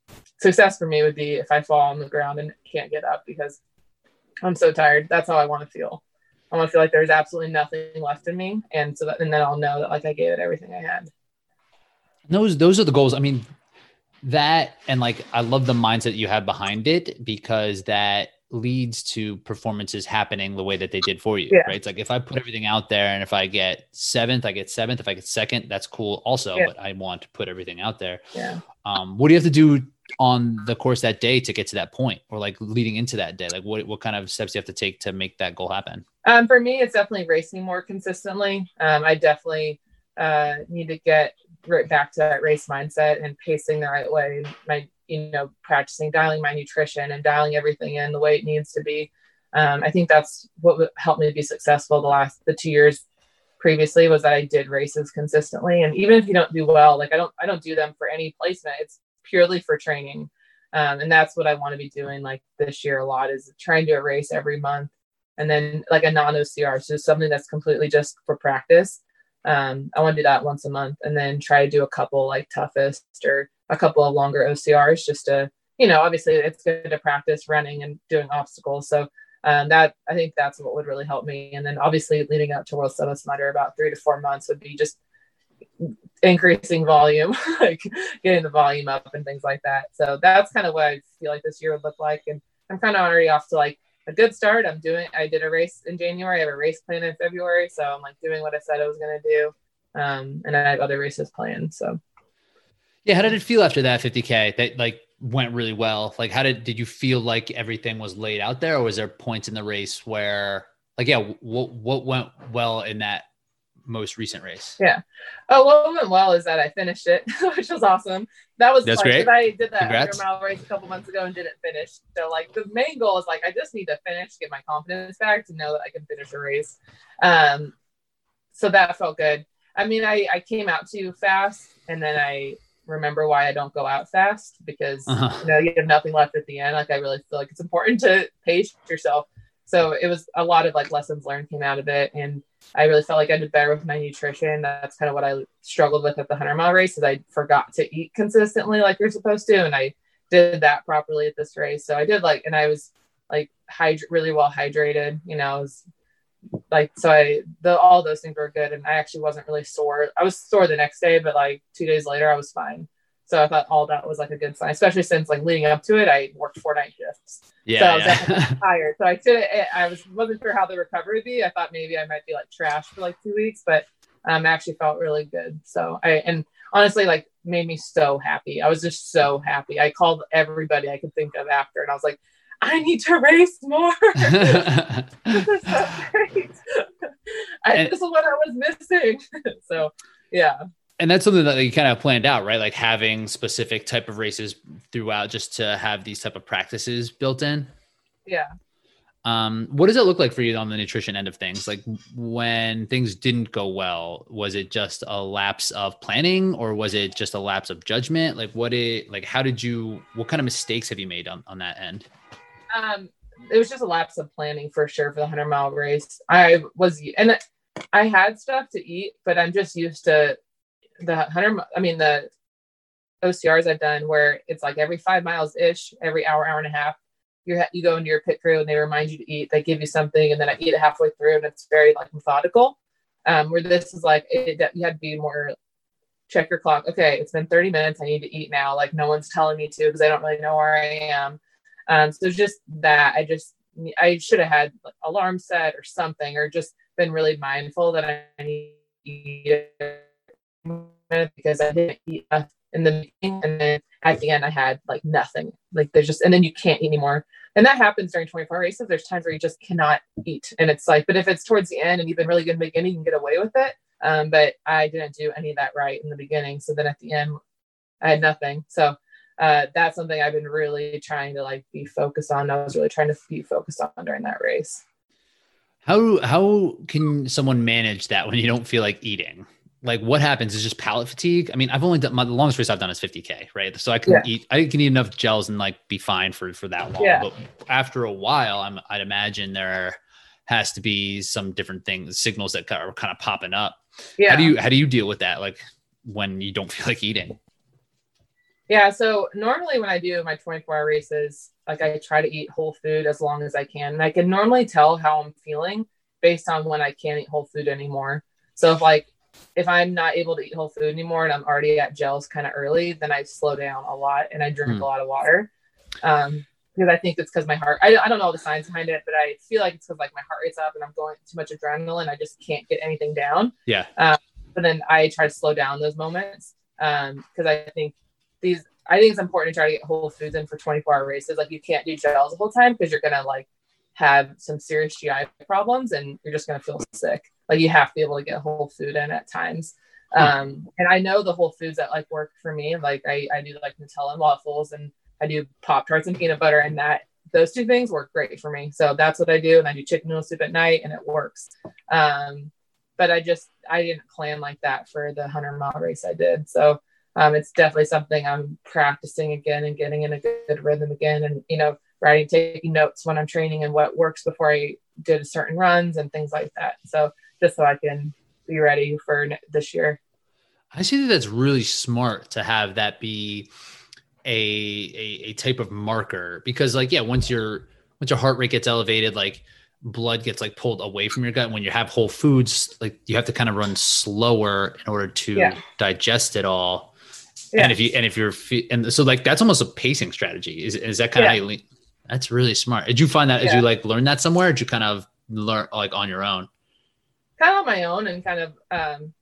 success for me would be if I fall on the ground and can't get up because I'm so tired. That's how I want to feel. I want to feel like there's absolutely nothing left in me, and so that, and then I'll know that like I gave it everything I had. Those, those are the goals. I mean, that and like, I love the mindset you have behind it because that leads to performances happening the way that they did for you. Yeah. Right. It's like if I put everything out there and if I get seventh, I get seventh. If I get second, that's cool also. Yeah. But I want to put everything out there. Yeah. um, what do you have to do on the course that day to get to that point or like leading into that day like what, what kind of steps do you have to take to make that goal happen Um, for me, it's definitely racing more consistently. Um, I definitely uh, need to get right back to that race mindset and pacing the right way. My, you know, practicing dialing my nutrition and dialing everything in the way it needs to be. Um, I think that's what helped help me be successful the last the two years previously was that I did races consistently. And even if you don't do well, like I don't I don't do them for any placement. It's purely for training. Um, and that's what I want to be doing like this year a lot is trying to race every month and then like a non OCR, so something that's completely just for practice. Um, I want to do that once a month and then try to do a couple like toughest or a couple of longer OCRs just to, you know, obviously it's good to practice running and doing obstacles. So um, that I think that's what would really help me. And then obviously leading up to World Summit Under about three to four months would be just increasing volume, like getting the volume up and things like that. So that's kind of what I feel like this year would look like. And I'm kind of already off to like a good start. I'm doing, I did a race in January. I have a race plan in February. So I'm like doing what I said I was going to do. Um, and I have other races planned. So. Yeah. How did it feel after that 50K that like went really well? Like, how did, did you feel like everything was laid out there or was there points in the race where like, yeah, what, what went well in that most recent race? Yeah. Oh, what went well is that I finished it, which was awesome. That was that's great. I did that 100 mile race a couple months ago and didn't finish. So like the main goal is like I just need to finish, get my confidence back to know that I can finish a race. Um, so that felt good. I mean, I I came out too fast, and then I remember why I don't go out fast because uh-huh. you know you have nothing left at the end. Like I really feel like it's important to pace yourself. So it was a lot of like lessons learned came out of it, and I really felt like I did better with my nutrition. That's kind of what I struggled with at the 100 mile race is I forgot to eat consistently like you're supposed to. And I did that properly at this race. So I did like, and I was like hyd- really well hydrated, you know, I was like, so I, the, all those things were good. And I actually wasn't really sore. I was sore the next day, but like two days later, I was fine. So I thought all that was like a good sign, especially since like leading up to it, I worked four night shifts. Yeah. So I was yeah. tired. So I should I was wasn't sure how the recovery would be. I thought maybe I might be like trash for like two weeks, but um actually felt really good. So I and honestly like made me so happy. I was just so happy. I called everybody I could think of after and I was like, I need to race more. this is so great. I, and, this is what I was missing. so yeah and that's something that you kind of planned out right? Like having specific type of races throughout just to have these type of practices built in. Yeah. Um, what does it look like for you on the nutrition end of things? Like when things didn't go well was it just a lapse of planning or was it just a lapse of judgment? Like what it like how did you what kind of mistakes have you made on, on that end? Um it was just a lapse of planning for sure for the 100 mile race. I was and i had stuff to eat but i'm just used to the hundred, I mean, the OCRs I've done where it's like every five miles ish, every hour, hour and a half, you ha- you go into your pit crew and they remind you to eat. They give you something, and then I eat it halfway through, and it's very like methodical. Um, where this is like it, you had to be more check your clock. Okay, it's been 30 minutes. I need to eat now. Like no one's telling me to because I don't really know where I am. Um, so just that I just I should have had like, alarm set or something, or just been really mindful that I need to eat because I didn't eat in the beginning. And then at the end, I had like nothing. Like there's just, and then you can't eat anymore. And that happens during 24 races. There's times where you just cannot eat. And it's like, but if it's towards the end and you've been really good in the beginning, you can get away with it. Um, but I didn't do any of that right in the beginning. So then at the end, I had nothing. So uh, that's something I've been really trying to like be focused on. I was really trying to be focused on during that race. How how can someone manage that when you don't feel like eating? Like what happens is just palate fatigue. I mean, I've only done my the longest race I've done is 50k, right? So I can yeah. eat, I can eat enough gels and like be fine for for that long. Yeah. But after a while, I'm I'd imagine there has to be some different things, signals that are kind of popping up. Yeah. How do you how do you deal with that? Like when you don't feel like eating? Yeah. So normally when I do my 24 hour races, like I try to eat whole food as long as I can. And I can normally tell how I'm feeling based on when I can't eat whole food anymore. So if like if I'm not able to eat whole food anymore and I'm already at gels kind of early, then I slow down a lot and I drink mm. a lot of water. Um, because I think it's because my heart, I, I don't know the science behind it, but I feel like it's because like my heart rate's up and I'm going too much adrenaline. I just can't get anything down. Yeah. Um, but then I try to slow down those moments. Um, because I think these, I think it's important to try to get whole foods in for 24 hour races. Like you can't do gels the whole time because you're going to like have some serious GI problems and you're just going to feel sick. Like you have to be able to get whole food in at times. Hmm. Um, and I know the whole foods that like work for me. Like I, I do like Nutella and waffles and I do Pop Tarts and peanut butter and that those two things work great for me. So that's what I do. And I do chicken noodle soup at night and it works. Um, but I just, I didn't plan like that for the 100 mile race I did. So um, it's definitely something I'm practicing again and getting in a good rhythm again. And, you know, writing, taking notes when I'm training and what works before I did certain runs and things like that. So just so I can be ready for this year. I see that that's really smart to have that be a, a, a type of marker because like, yeah, once your, once your heart rate gets elevated, like blood gets like pulled away from your gut. When you have whole foods, like you have to kind of run slower in order to yeah. digest it all. Yeah. And if you, and if you're, and so like, that's almost a pacing strategy. Is, is that kind yeah. of how you, that's really smart. Did you find that, as you like learn that somewhere? did you kind of learn like on your own? Kind of on my own and kind of, um,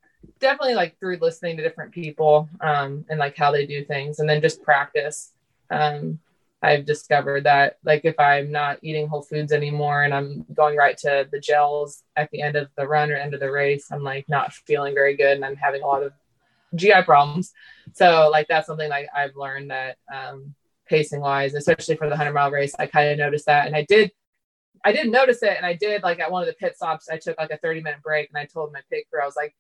definitely like through listening to different people um, and like how they do things and then just practice um, i've discovered that like if i'm not eating whole foods anymore and i'm going right to the gels at the end of the run or end of the race i'm like not feeling very good and i'm having a lot of gi problems so like that's something like i've learned that um, pacing wise especially for the 100 mile race i kind of noticed that and i did I didn't notice it. And I did like at one of the pit stops, I took like a 30 minute break and I told my pit crew, I was like,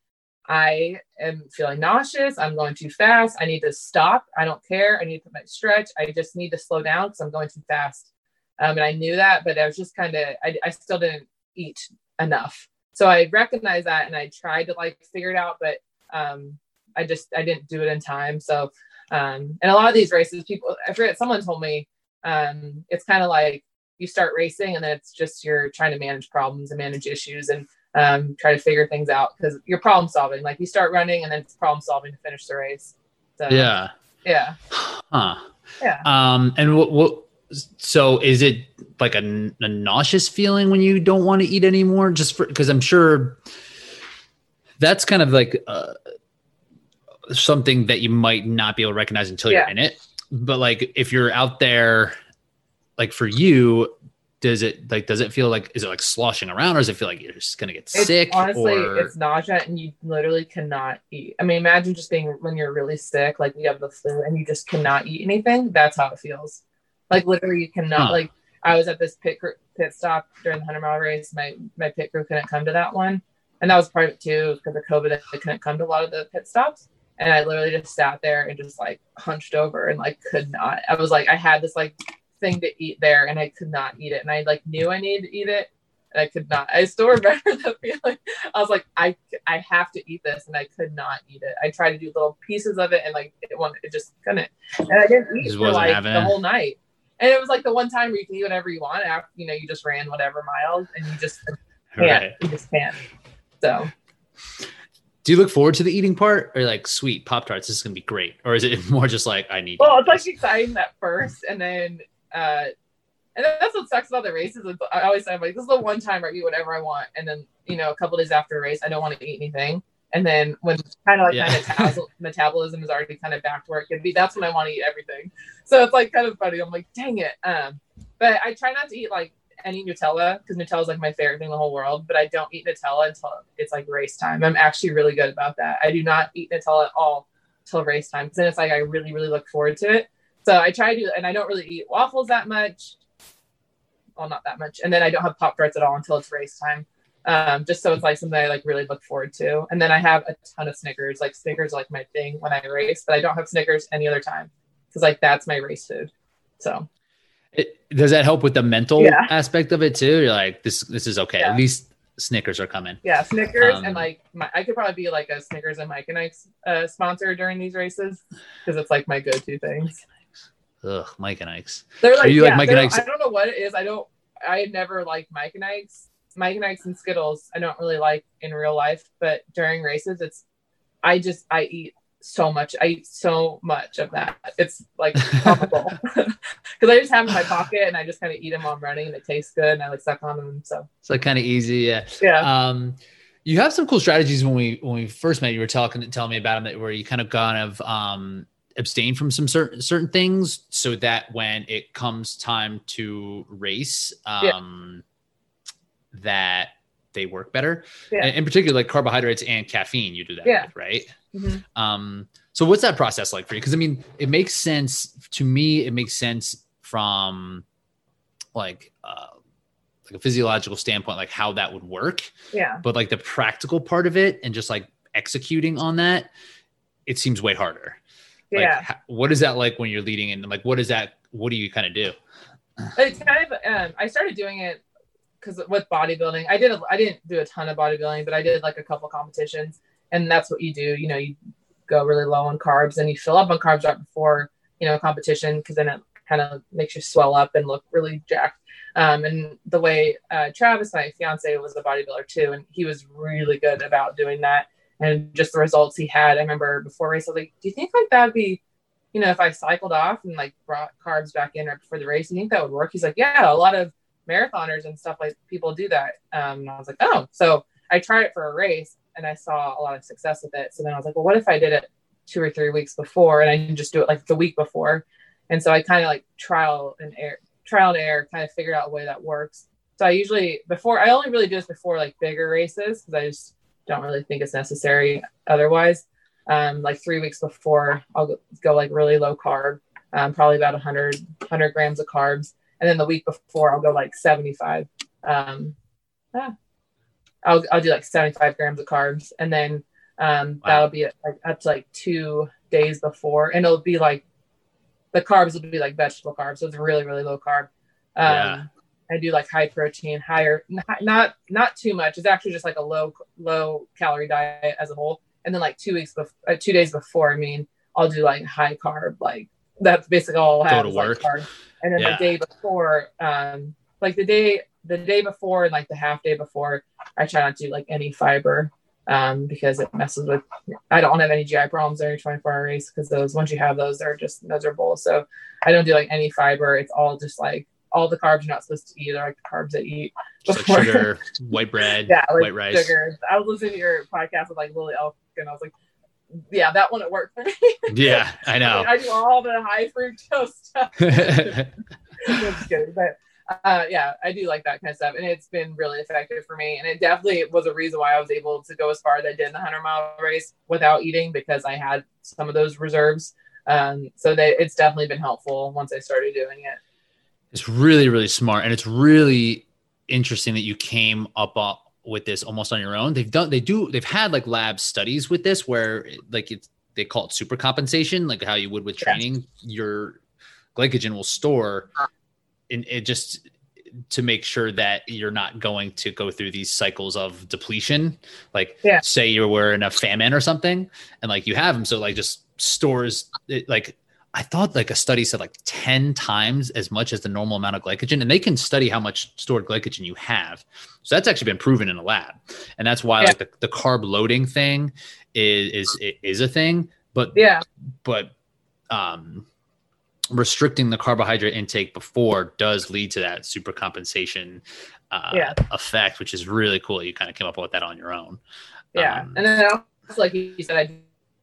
I am feeling nauseous. I'm going too fast. I need to stop. I don't care. I need to put my stretch. I just need to slow down because I'm going too fast. Um, and I knew that, but I was just kind of, I, I still didn't eat enough. So I recognized that and I tried to like figure it out, but um, I just, I didn't do it in time. So, um, and a lot of these races, people, I forget, someone told me um, it's kind of like you start racing and then it's just you're trying to manage problems and manage issues. And um, try to figure things out because you're problem solving. Like you start running and then it's problem solving to finish the race. So, yeah. Yeah. Huh. Yeah. Um, and what, what, so is it like a, a nauseous feeling when you don't want to eat anymore? Just for, cause I'm sure that's kind of like, uh, something that you might not be able to recognize until yeah. you're in it. But like, if you're out there, like for you, does it like does it feel like is it like sloshing around or does it feel like you're just gonna get it's, sick honestly or... it's nausea and you literally cannot eat i mean imagine just being when you're really sick like you have the flu and you just cannot eat anything that's how it feels like literally you cannot huh. like i was at this pit pit stop during the 100 mile race my my pit crew couldn't come to that one and that was private too because of covid they couldn't come to a lot of the pit stops and i literally just sat there and just like hunched over and like could not i was like i had this like thing to eat there and I could not eat it. And I like knew I needed to eat it and I could not. I still remember the feeling. I was like, I I have to eat this and I could not eat it. I tried to do little pieces of it and like it, one, it just couldn't. And I didn't eat for like the whole night. And it was like the one time where you can eat whatever you want after, you know, you just ran whatever miles and you just can't. Right. You just can't. So do you look forward to the eating part or like sweet pop tarts this is gonna be great or is it more just like i need well it's like exciting at first and then uh, and that's what sucks about the races. I always say, I'm like, this is the one time I eat whatever I want, and then you know, a couple days after a race, I don't want to eat anything. And then when kind of like yeah. my metabolism is already kind of back to where it could be, that's when I want to eat everything. So it's like kind of funny. I'm like, dang it. Um, but I try not to eat like any Nutella because Nutella is like my favorite thing in the whole world. But I don't eat Nutella until it's like race time. I'm actually really good about that. I do not eat Nutella at all till race time because then it's like I really, really look forward to it. So I try to, and I don't really eat waffles that much. Well, not that much. And then I don't have Pop Tarts at all until it's race time. Um, just so it's like something I like really look forward to. And then I have a ton of Snickers. Like Snickers are like my thing when I race, but I don't have Snickers any other time because like that's my race food. So it, does that help with the mental yeah. aspect of it too? You're like this. This is okay. Yeah. At least Snickers are coming. Yeah, Snickers um, and like my, I could probably be like a Snickers and Mike and Ike's uh, sponsor during these races because it's like my go-to things. Ugh, Mike and Ike's. They're like, Are you yeah, like Mike and Ike's? I don't know what it is. I don't. I never liked Mike and Ike's. Mike and Ike's and Skittles. I don't really like in real life, but during races, it's. I just I eat so much. I eat so much of that. It's like comical because I just have in my pocket and I just kind of eat them while I'm running and it tastes good and I like suck on them. So it's like kind of easy. Yeah. Yeah. Um, you have some cool strategies when we when we first met. You were talking telling me about them that where you kind of kind of um abstain from some certain certain things so that when it comes time to race um yeah. that they work better yeah. in particular like carbohydrates and caffeine you do that yeah. with, right mm-hmm. um so what's that process like for you because i mean it makes sense to me it makes sense from like uh like a physiological standpoint like how that would work yeah but like the practical part of it and just like executing on that it seems way harder Like, Yeah. what is that like when you're leading in? Like, what is that? What do you kind of do? it's kind of um, I started doing it because with bodybuilding, I did a, I didn't do a ton of bodybuilding, but I did like a couple competitions, and that's what you do. You know, you go really low on carbs and you fill up on carbs right before you know a competition because then it kind of makes you swell up and look really jacked. Um, and the way uh, Travis, my fiance, was a bodybuilder too, and he was really good about doing that. And just the results he had, I remember before race, I was like, "Do you think like that'd be you know, if I cycled off and like brought carbs back in right before the race, you think that would work? He's like, yeah, a lot of marathoners and stuff like people do that. Um, and I was like, oh, so I tried it for a race and I saw a lot of success with it. So then I was like, well, what if I did it two or three weeks before and I just do it like the week before? And so I kind of like trial and error, trial and error, kind of figured out a way that works. So I usually before I only really do this before like bigger races because I just don't really think it's necessary otherwise um, like three weeks before I'll go, go like really low carb, um, probably about 100, 100 grams of carbs. And then the week before I'll go like 75. Um, yeah. I'll, I'll do like 75 grams of carbs. And then um, Wow. that'll be like up to like two days before. And it'll be like the carbs will be like vegetable carbs. So it's really, really low carb. Um, Yeah. I do like high protein, higher, not, not too much. It's actually just like a low, low calorie diet as a whole and then like two weeks before, uh, two days before, I mean, I'll do like high carb, like that's basically all I'll Go have to is, like, work. carb. And then Yeah. the day before, um, like the day, the day before and like the half day before, I try not to do like any fiber, um, because it messes with. I don't have any GI problems during 24 hour race because those once you have those, they're just miserable. So I don't do like any fiber. It's all just like all the carbs you're not supposed to eat are like the carbs that you eat. Just before. like sugar, white bread, yeah, like white rice. sugar. I was listening to your podcast with like Lily Elk, and I was like, yeah, that one it worked for me. Yeah, I know. I do all the high fructose stuff. Just kidding, but uh, yeah, I do like that kind of stuff, and it's been really effective for me. And it definitely was a reason why I was able to go as far as I did in the hundred mile race without eating because I had some of those reserves. Um, so they, it's definitely been helpful once I started doing it. it's really, really smart, and it's really interesting that you came up with this almost on your own. They've done, they do, they've had like lab studies with this where like it's they call it super compensation, like how you would with training. Your glycogen will store, and it just to make sure that you're not going to go through these cycles of depletion. Like, Yeah. say you were in a famine or something, and like you have them, so like just stores it like I thought like a study said like 10 times as much as the normal amount of glycogen, and they can study how much stored glycogen you have. So that's actually been proven in a lab. And that's why Yeah. like the, the carb loading thing is, is is a thing, but Yeah, but um restricting the carbohydrate intake before does lead to that super compensation uh, Yeah. effect, which is really cool. You kind of came up with that on your own. yeah. Um, and then also, like you said, I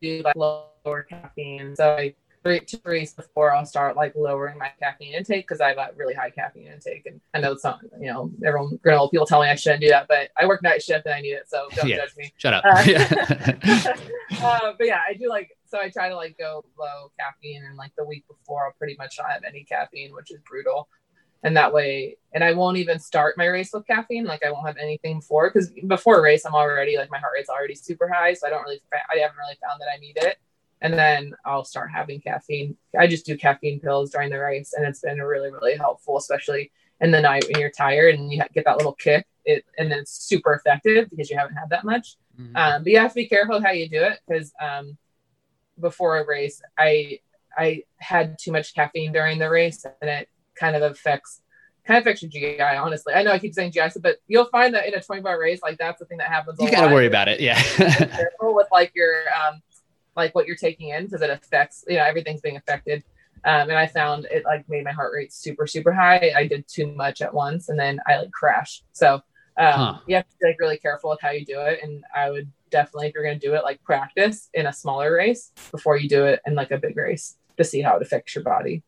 do like lower caffeine. So I three two weeks before I'll start like lowering my caffeine intake because I have a really high caffeine intake. And I know it's not, you know, everyone granola people tell me I shouldn't do that, but I work night shift and I need it. So don't Yeah. judge me. Shut up. Uh, uh, but yeah, I do like so I try to like go low caffeine and like the week before I'll pretty much not have any caffeine, which is brutal. And that way, and I won't even start my race with caffeine. Like I won't have anything before because before a race, I'm already like my heart rate's already super high, so I don't really, I haven't really found that I need it. And then I'll start having caffeine. I just do caffeine pills during the race, and it's been really, really helpful, especially in the night when you're tired and you get that little kick. It and then it's super effective because you haven't had that much. Mhm. Um, but you have to be careful how you do it because um, before a race, I I had too much caffeine during the race, and it kind of affects kind of affects your GI. Honestly, I know I keep saying GI, but you'll find that in a 24 hour race, like that's the thing that happens. you got to worry about it. Yeah. careful with like your um, like what you're taking in because it affects you know everything's being affected. Um, and I found it like made my heart rate super super high. I did too much at once, and then I like crashed. So um, Huh. you have to be like really careful with how you do it. And I would definitely, if you're going to do it, like practice in a smaller race before you do it in like a big race to see how it affects your body.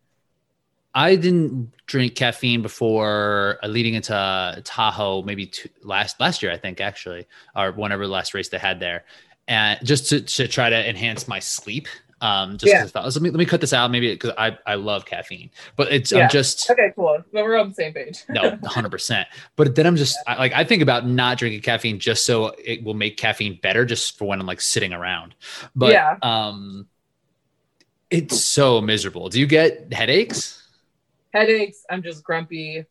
I didn't drink caffeine before uh, leading into Tahoe, maybe two, last last year, I think actually, or whenever the last race they had there, and just to, to try to enhance my sleep. Um, just Yeah. thought, let me let me cut this out, maybe because I I love caffeine, but it's Yeah. I'm just Okay, cool. Well, we're on the same page. no 100. percent But then I'm just I, like I think about not drinking caffeine just so it will make caffeine better, just for when I'm like sitting around. But Yeah. um, It's so miserable. Do you get headaches? Headaches. I'm just grumpy.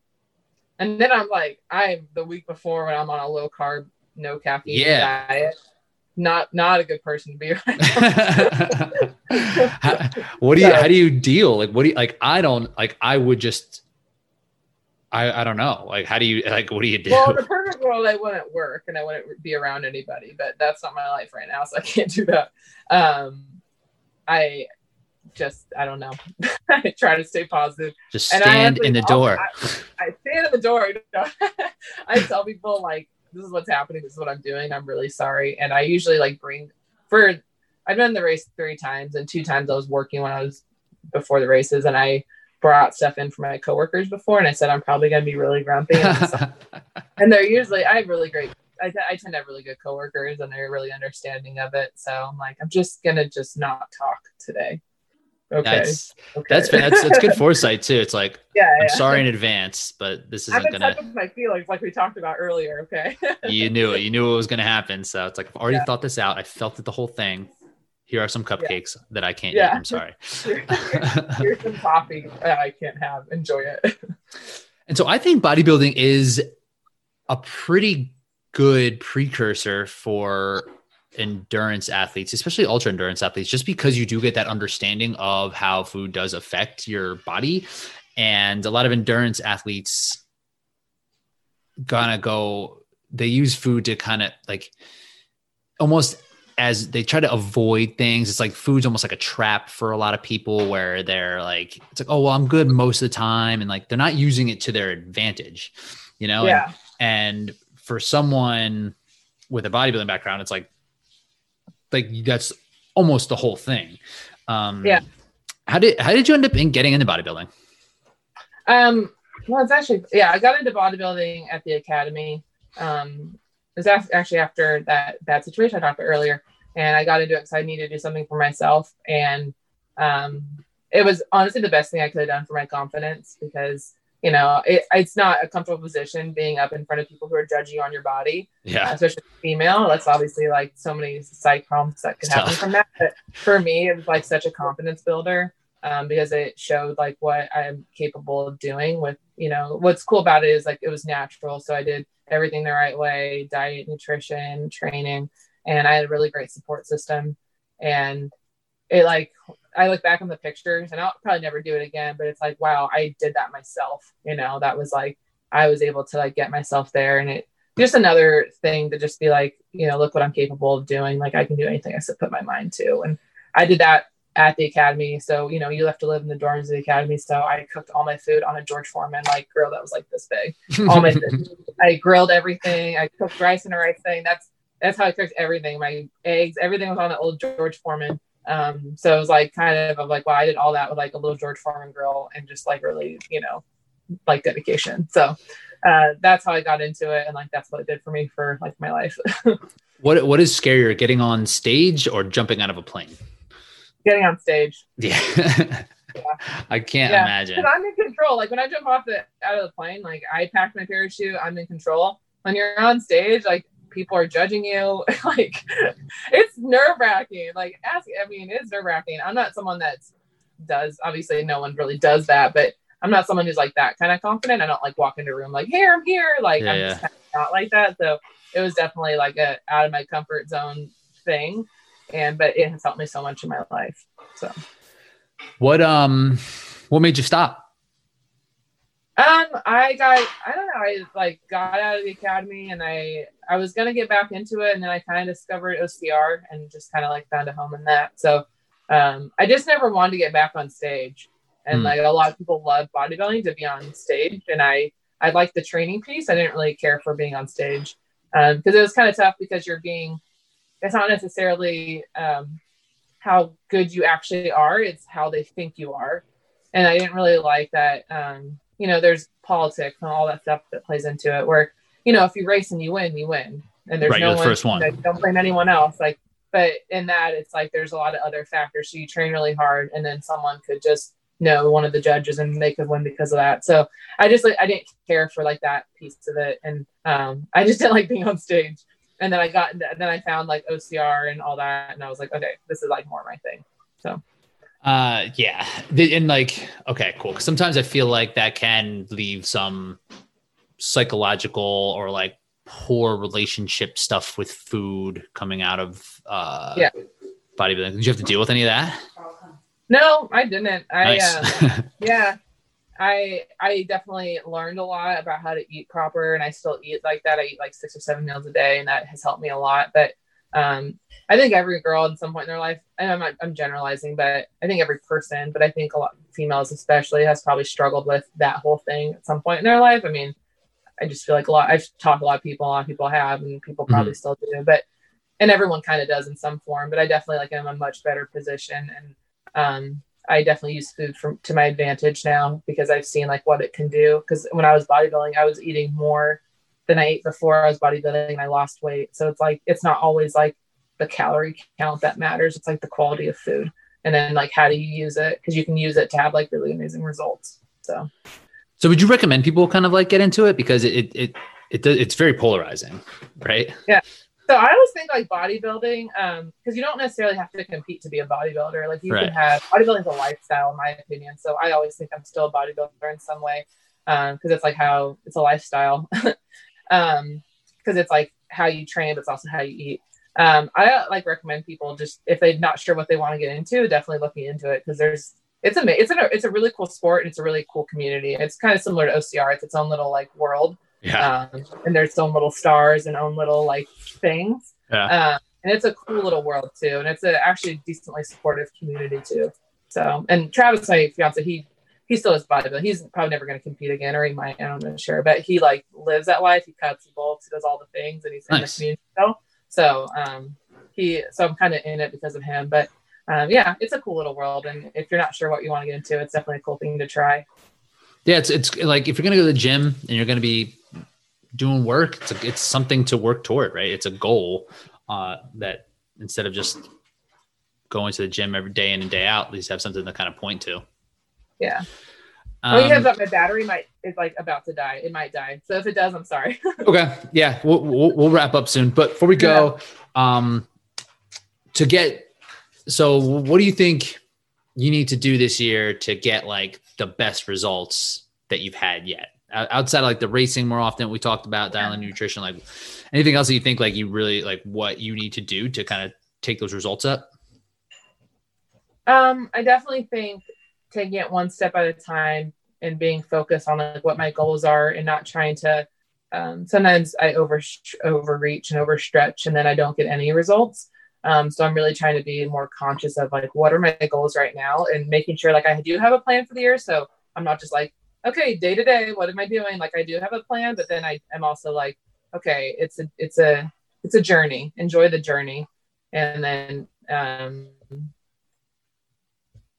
And then I'm like, I'm the week before when I'm on a low carb, no caffeine Yeah. diet. Not not a good person to be around. how, what do you? How do you deal? Like, what do you like? I don't like. I would just. I I don't know. Like, how do you like? What do you do? well, in the perfect world, I wouldn't work and I wouldn't be around anybody, but that's not my life right now, so I can't do that. Um, I just I don't know. I try to stay positive. just and I stand in the door. I stand in the door. you know. I tell people like, "This is what's happening. This is what I'm doing. I'm really sorry." And I usually like bring for. I've done the race three times, and two times I was working when I was before the races, and I brought stuff in for my coworkers before, and I said I'm probably gonna be really grumpy, and, so- and they're usually I have really great. I, I tend to have really good coworkers, and they're really understanding of it. So I'm like, I'm just gonna just not talk today. Okay. That's okay. that's that's that's good foresight too. It's like yeah. I'm yeah. sorry in advance, but this I'm isn't gonna. my feelings, like we talked about earlier. Okay. You knew it. You knew it was gonna happen. So it's like I've already Yeah. thought this out. I felt it the whole thing. Here are some cupcakes that I can't Yeah. eat. I'm sorry. Here's some coffee that I can't have. Enjoy it. And so I think bodybuilding is a pretty good precursor for endurance athletes, especially ultra endurance athletes, just because you do get that understanding of how food does affect your body. And a lot of endurance athletes gonna go, they use food to kind of like almost as they try to avoid things. It's like food's almost like a trap for a lot of people where they're like, it's like, oh, well, I'm good most of the time. And like they're not using it to their advantage, you know? And- yeah. and for someone with a bodybuilding background, it's like, like that's almost the whole thing. Um, Yeah. How did how did you end up in getting into bodybuilding? Um. Well, it's actually yeah. I got into bodybuilding at the academy. Um. It was af- actually after that bad situation I talked about earlier, and I got into it because I needed to do something for myself, and um, it was honestly the best thing I could have done for my confidence because you know it, it's not a comfortable position being up in front of people who are judging you on your body. Yeah. especially female. That's obviously like so many psych problems that could happen from that. But for me, it was like such a confidence builder um, because it showed like what I'm capable of doing. With you know, what's cool about it is like it was natural, so I did everything the right way: diet, nutrition, training, and I had a really great support system. And it like I look back on the pictures, and I'll probably never do it again. But it's like, wow, I did that myself. You know, that was like I was able to like get myself there, and it just another thing to just be like, you know, look what I'm capable of doing. Like I can do anything I put my mind to. And I did that at the academy. So, you know, you have to live in the dorms of the academy. So I cooked all my food on a George Foreman like grill that was like this big. All my I grilled everything. I cooked rice in a rice thing. That's that's how I cooked everything. My eggs, everything was on the old George Foreman. Um, so it was like kind of, of like, wow, I did all that with like a little George Foreman grill and just like really, you know, like dedication. So uh, that's how I got into it, and like that's what it did for me for like my life. what what is scarier, getting on stage or jumping out of a plane? Getting on stage, Yeah. I can't Yeah. imagine. I'm in control. Like when I jump off the out of the plane, like I packed my parachute, I'm in control. When you're on stage, like people are judging you, like it's nerve wracking. Like ask, I mean, it's nerve wracking. I'm not someone that does. Obviously, no one really does that, but I'm not someone who's like that kind of confident. I don't like walk into a room like, here, I'm here. Like Yeah, I'm just kind of not like that. So it was definitely like a out of my comfort zone thing. And but it has helped me so much in my life. So What um what made you stop? Um I got I don't know, I like got out of the academy and I I was gonna get back into it and then I kind of discovered OCR and just kind of like found a home in that. So um I just never wanted to get back on stage. And Hmm. like a lot of people love bodybuilding to be on stage and I I liked the training piece. I didn't really care for being on stage. Um because it was kind of tough because you're being it's not necessarily um how good you actually are, it's how they think you are. And I didn't really like that um you know, there's politics and all that stuff that plays into it where, you know, if you race and you win, you win. And there's Right, no the one, first one. like, don't blame anyone else. Like, but in that, it's like there's a lot of other factors. So you train really hard, and then someone could just know one of the judges and they could win because of that. So I just like I didn't care for like that piece of it, and um, I just didn't like being on stage. And then I got and then I found like OCR and all that, and I was like, okay, this is like more my thing. So Uh, yeah, The- and like, okay, cool. 'Cause sometimes I feel like that can leave some psychological or like poor relationship stuff with food coming out of uh Yeah. bodybuilding. Did you have to deal with any of that? No, I didn't. I Nice. uh, yeah, I I definitely learned a lot about how to eat proper, and I still eat like that. I eat like six or seven meals a day, and that has helped me a lot. But um, I think every girl at some point in their life, and I'm I'm generalizing, but I think every person, but I think a lot of females especially has probably struggled with that whole thing at some point in their life. I mean, I just feel like a lot. I've talked a lot of people, a lot of people have, and people probably still do, but and everyone kind of does in some form. But I definitely like am in a much better position, and um, I definitely use food from to my advantage now because I've seen like what it can do. Because when I was bodybuilding, I was eating more than I ate before I was bodybuilding, and I lost weight. So it's like it's not always like the calorie count that matters. It's like the quality of food, and then like how do you use it? Because you can use it to have like really amazing results. So So would you recommend people kind of like get into it because it it it, it's very polarizing, right? Yeah. So I always think like bodybuilding, um, because you don't necessarily have to compete to be a bodybuilder. Like you Right. can have bodybuilding is a lifestyle, in my opinion. So I always think I'm still a bodybuilder in some way, um, because it's like how it's a lifestyle, um, because it's like how you train, but it's also how you eat. Um, I like recommend people just if they're not sure what they want to get into, definitely looking into it because there's it's a it's a it's a really cool sport and it's a really cool community. It's kind of similar to OCR. It's its own little like world Yeah. um, and there's own little stars and own little like things. Yeah. Um, and it's a cool little world too, and it's a actually decently supportive community too. So, and Travis, my fiance, he he still is bodybuilding. He's probably never going to compete again, or he might. I'm not know, sure, but he like lives that life. He cuts, he bulks, he does all the things, and he's in the community still. So, um, he so I'm kind of in it because of him, but. Um, yeah, it's a cool little world, and if you're not sure what you want to get into, it's definitely a cool thing to try. Yeah, it's it's like if you're gonna go to the gym and you're gonna be doing work, it's a, it's something to work toward, right? It's a goal uh, that instead of just going to the gym every day in and day out, at least have something to kind of point to. Yeah. Um, oh, have that my battery might is like about to die. It might die. So if it does, I'm sorry. okay, yeah, we'll, we'll we'll wrap up soon. But before we go, um, to get so, what do you think you need to do this year to get like the best results that you've had yet? Outside of like the racing more often we talked about dialing nutrition, like anything else that you think like you really like what you need to do to kind of take those results up? Um, I definitely think taking it one step at a time and being focused on like what my goals are and not trying to. Um, sometimes I over overreach and overstretch, and then I don't get any results. Um, so I'm really trying to be more conscious of like what are my goals right now and making sure like I do have a plan for the year. So I'm not just like okay day to day what am I doing? Like I do have a plan, but then I am also like okay it's a it's a it's a journey. Enjoy the journey, and then um,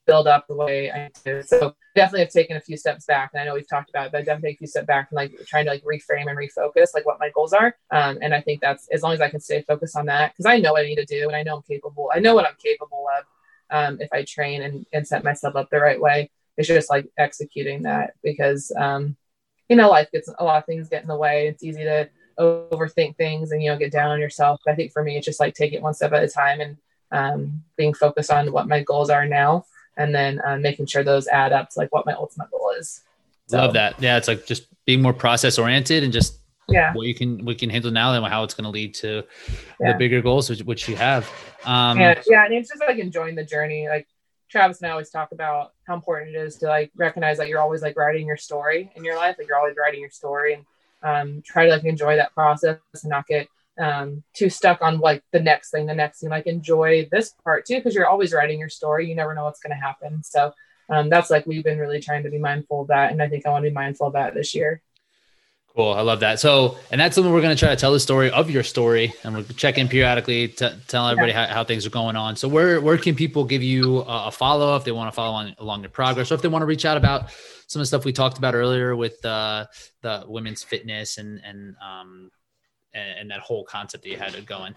build up the way I do. So definitely have taken a few steps back. And I know we've talked about it, but I definitely take a few steps back and like trying to like reframe and refocus like what my goals are. Um, and I think that's as long as I can stay focused on that, because I know what I need to do and I know I'm capable. I know what I'm capable of um, if I train and, and set myself up the right way. It's just like executing that because um, you know, life gets a lot of things get in the way. It's easy to overthink things and you know get down on yourself. But I think for me it's just like take it one step at a time and um, being focused on what my goals are now and then uh, making sure those add up to like what my ultimate goal is. So, Love that. Yeah, it's like just being more process oriented and just Yeah. what you can we can handle now and how it's going to lead to Yeah. the bigger goals which, which you have. Um, and yeah, and it's just like enjoying the journey. Like Travis and I always talk about how important it is to like recognize that you're always like writing your story in your life. Like you're always writing your story and um, try to like enjoy that process and not get um, too stuck on like the next thing, the next thing. Like enjoy this part too, because you're always writing your story. You never know what's going to happen. So um, that's like we've been really trying to be mindful of that, and I think I want to be mindful of that this year. Cool. I love that. So, and that's something we're going to try to tell the story of your story and we'll check in periodically to tell everybody how, how things are going on. So where, where can people give you a, a follow if they want to follow on along your progress or if they want to reach out about some of the stuff we talked about earlier with uh, the women's fitness and, and, um, and, and that whole concept that you had going.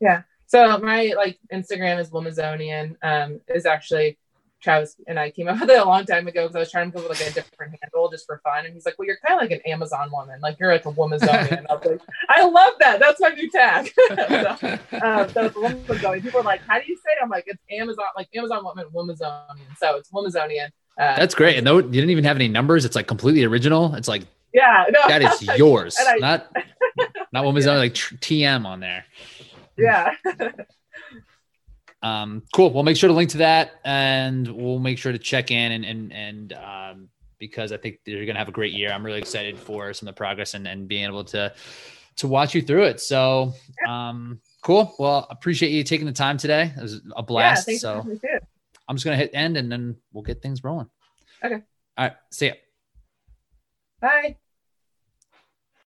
Yeah. So my like Instagram is Womanzonian. Um, is actually Travis and I came up with it a long time ago because I was trying to come up with like a different handle just for fun. And he's like, Well, you're kind of like an Amazon woman. Like you're like a womanzonian. I was like, I love that. That's my new tag. so, um, so it's. People are like, How do you say it? I'm like, It's Amazon, like Amazon woman, womanzonian. So it's womanzonian. Uh, That's great. And though you didn't even have any numbers, it's like completely original. It's like, yeah, no, that is yours, I, not not was yeah. like TM on there. Yeah. Um, cool. We'll make sure to link to that, and we'll make sure to check in and and and um, because I think you're going to have a great year. I'm really excited for some of the progress and and being able to to watch you through it. So, um, cool. Well, appreciate you taking the time today. It was a blast. Yeah, so I'm just going to hit end, and then we'll get things rolling. Okay. All right. See ya. Bye.